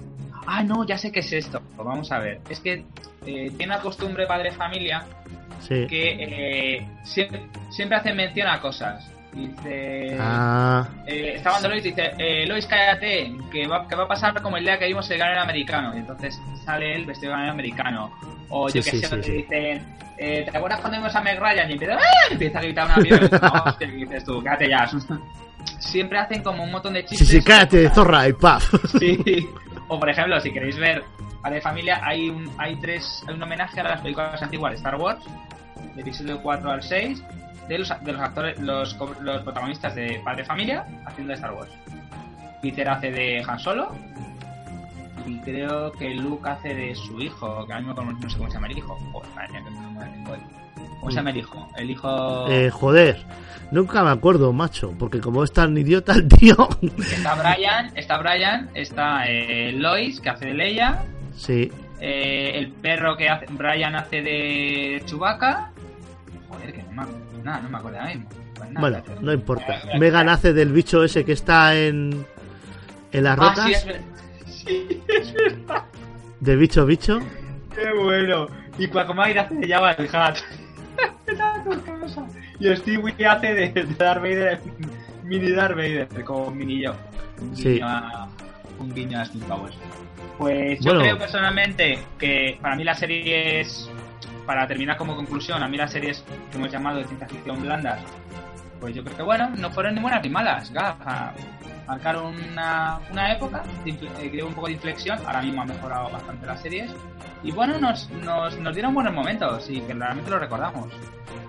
Ah, no, ya sé qué es esto. Pues vamos a ver. Es que eh, tiene la costumbre padre familia Sí. que eh, siempre, siempre hace mención a cosas. Dice. Ah, Eh, está hablando Lois y dice, eh, Lois, cállate, que va, que va a pasar como el día que vimos el gran americano. Y entonces sale él vestido de gran americano. O Sí, yo que sí, sé, sí, sí. dicen, eh, ¿te acuerdas cuando vimos a Meg Ryan? Y empieza, ¡ah! empieza a gritar una. Hostia, y dices tú, cállate ya. Siempre hacen como un montón de sí, chistes. sí, cállate, zorra, y paf. Sí. O por ejemplo, si queréis ver Padre de Familia, hay un, hay tres, hay un homenaje a las películas antiguas de Star Wars, del episodio 4 al 6, de los, de los actores, los, los protagonistas de Padre Familia haciendo de Star Wars. Peter hace de Han Solo y creo que Luke hace de su hijo, que a mí no, no sé cómo se llama el hijo. Joder, madre mía. ¿Cómo se llama el hijo? El hijo... Eh, joder, nunca me acuerdo, macho, porque como es tan idiota el tío. Está Brian, está Brian, está eh, Lois, que hace de Leia, sí, eh, el perro que hace, Brian hace de Chewbacca. Nada, no me acuerdo ahora mismo. Pues nada, bueno, no importa. Megan hace del bicho ese que está en. En las Ah, rocas. sí, es ver- sí, es verdad. Del bicho bicho. Qué bueno. Y Quagmire hace de Jabba el Hat. Y Stewie hace de, de Darth Vader, mini Darth Vader, como mini yo. Un Sí. guiño a, un guiño a Steve Powers. Pues yo Bueno. creo personalmente que para mí la serie es, para terminar como conclusión, a mí las series que hemos llamado de ciencia ficción blandas, pues yo creo que bueno, no fueron ni buenas ni malas. Gaf, a- marcaron una, una época, eh, creo un poco de inflexión, ahora mismo ha mejorado bastante las series. Y bueno, nos, nos, nos dieron buenos momentos y que realmente lo recordamos.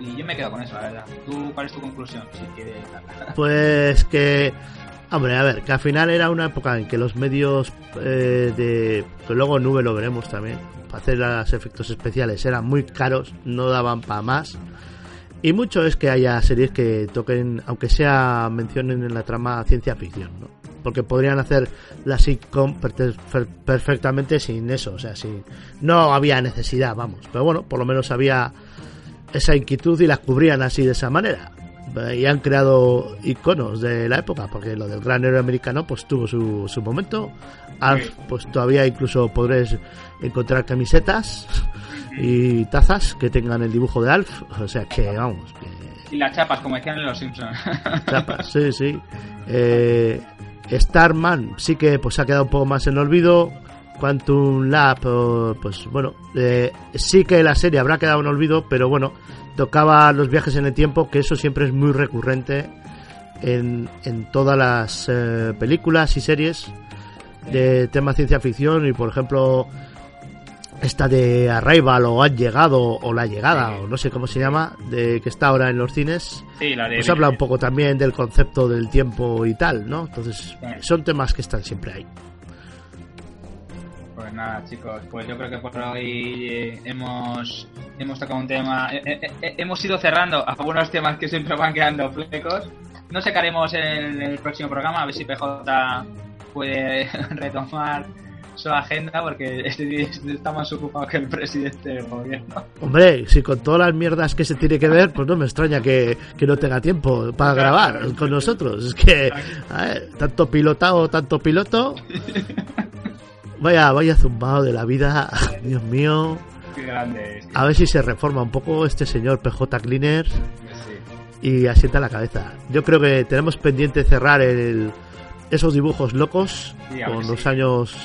Y yo me quedo con eso, la verdad. ¿Tú cuál es tu conclusión? Si quieres. Pues que. Hombre, a ver, que al final era una época en que los medios eh, de. Que luego Nube lo veremos también. Para hacer los efectos especiales eran muy caros, no daban para más. Y mucho es que haya series que toquen, aunque sea mencionen en la trama ciencia ficción, ¿no? Porque podrían hacer la sitcom perfectamente sin eso, o sea, sin, no había necesidad, vamos. Pero bueno, por lo menos había esa inquietud y las cubrían así de esa manera. Y han creado iconos de la época, porque lo del gran héroe americano pues tuvo su, su momento. Alf, pues todavía incluso podréis encontrar camisetas y tazas que tengan el dibujo de Alf. O sea que, vamos, que Y las chapas, como decían en Los Simpsons. chapas, sí, sí. Eh, Starman sí que pues ha quedado un poco más en el olvido. Quantum Lab, pues bueno, eh, sí que la serie habrá quedado en olvido, pero bueno, tocaba los viajes en el tiempo, que eso siempre es muy recurrente en, en todas las eh, películas y series de tema ciencia ficción y por ejemplo esta de Arrival o Han llegado o La llegada o no sé cómo se llama de que está ahora en los cines Sí, la de pues habla un poco también del concepto del tiempo y tal no entonces son temas que están siempre ahí Pues nada, chicos, pues yo creo que por hoy eh, hemos, hemos tocado un tema. eh, eh, eh, hemos ido cerrando algunos temas que siempre van quedando flecos. No sé qué haremos en el próximo programa, a ver si PJ puede retomar su agenda, porque este día está más ocupado que el presidente del gobierno. Hombre, si con todas las mierdas que se tiene que ver, pues no me extraña que, que no tenga tiempo para grabar con nosotros. Es que, a ver, tanto pilotado, tanto piloto. Vaya, vaya zumbado de la vida, Dios mío. Qué grande es. A ver si se reforma un poco este señor PJ Cleaner y asienta la cabeza. Yo creo que tenemos pendiente cerrar el, esos dibujos locos Sí, con los años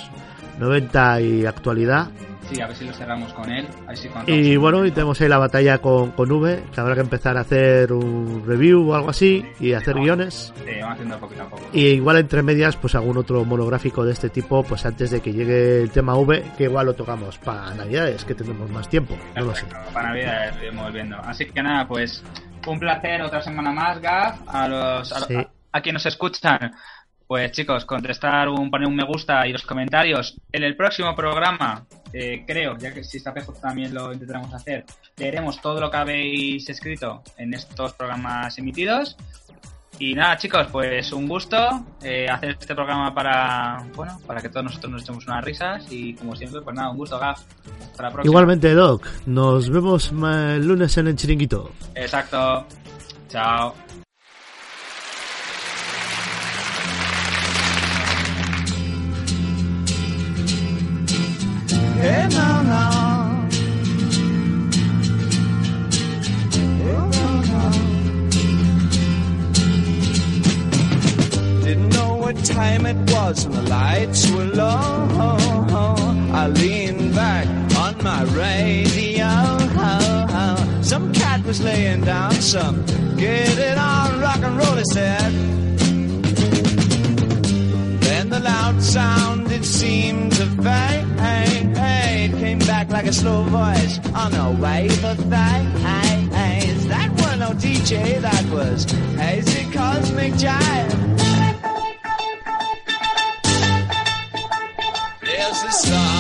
90 y actualidad. Sí, a ver si lo cerramos con él. A ver si con Y bueno, y tenemos ahí la batalla con, con V, que habrá que empezar a hacer un review o algo así y hacer guiones. Sí, vamos haciendo poquito a poco. Y igual entre medias, pues algún otro monográfico de este tipo, pues antes de que llegue el tema V, que igual lo tocamos para Navidades, que tenemos más tiempo. No lo sé. Para Navidad iremos viendo. Así que nada, pues un placer otra semana más, Gaf. A los a, Sí. a- a quienes nos escuchan, pues chicos, contestar un poner un me gusta y los comentarios. En el próximo programa, eh, creo, ya que si está PJ también lo intentaremos hacer, leeremos todo lo que habéis escrito en estos programas emitidos. Y nada, chicos, pues un gusto eh, hacer este programa para, bueno, para que todos nosotros nos echemos unas risas y como siempre, pues nada, un gusto, Gaf. Hasta la próxima. Igualmente, Doc, nos vemos el lunes en el chiringuito. Exacto. Chao. Time it was when the lights were low. I leaned back on my radio. Some cat was laying down some get it on rock and roll, he said. Then the loud sound it seemed to fade. Came back like a slow voice on a wave of phase. That was no DJ, that was hazy cosmic jive. There's the sky.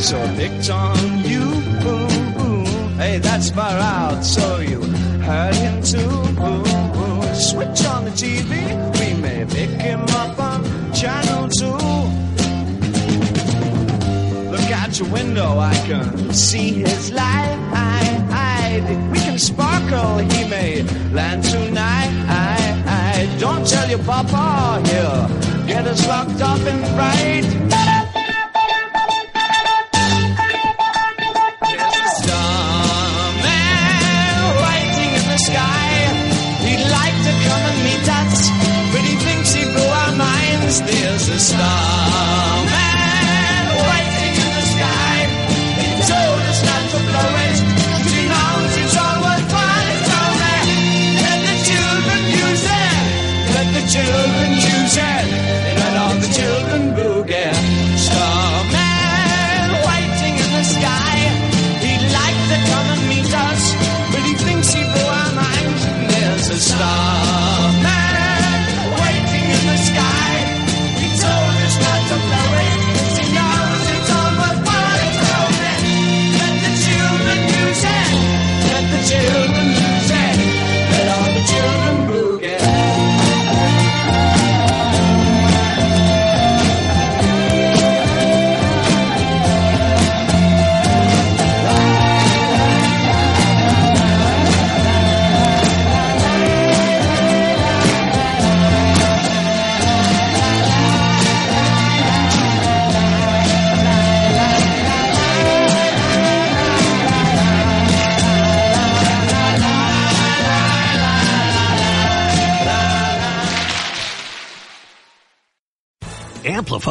So picked on you. Hey, that's far out, so you heard him too. Switch on the TV, we may pick him up on channel two. Look out your window, I can see his light. We can sparkle, he may land tonight. Don't tell your papa, he'll get us locked up in fright. Stop.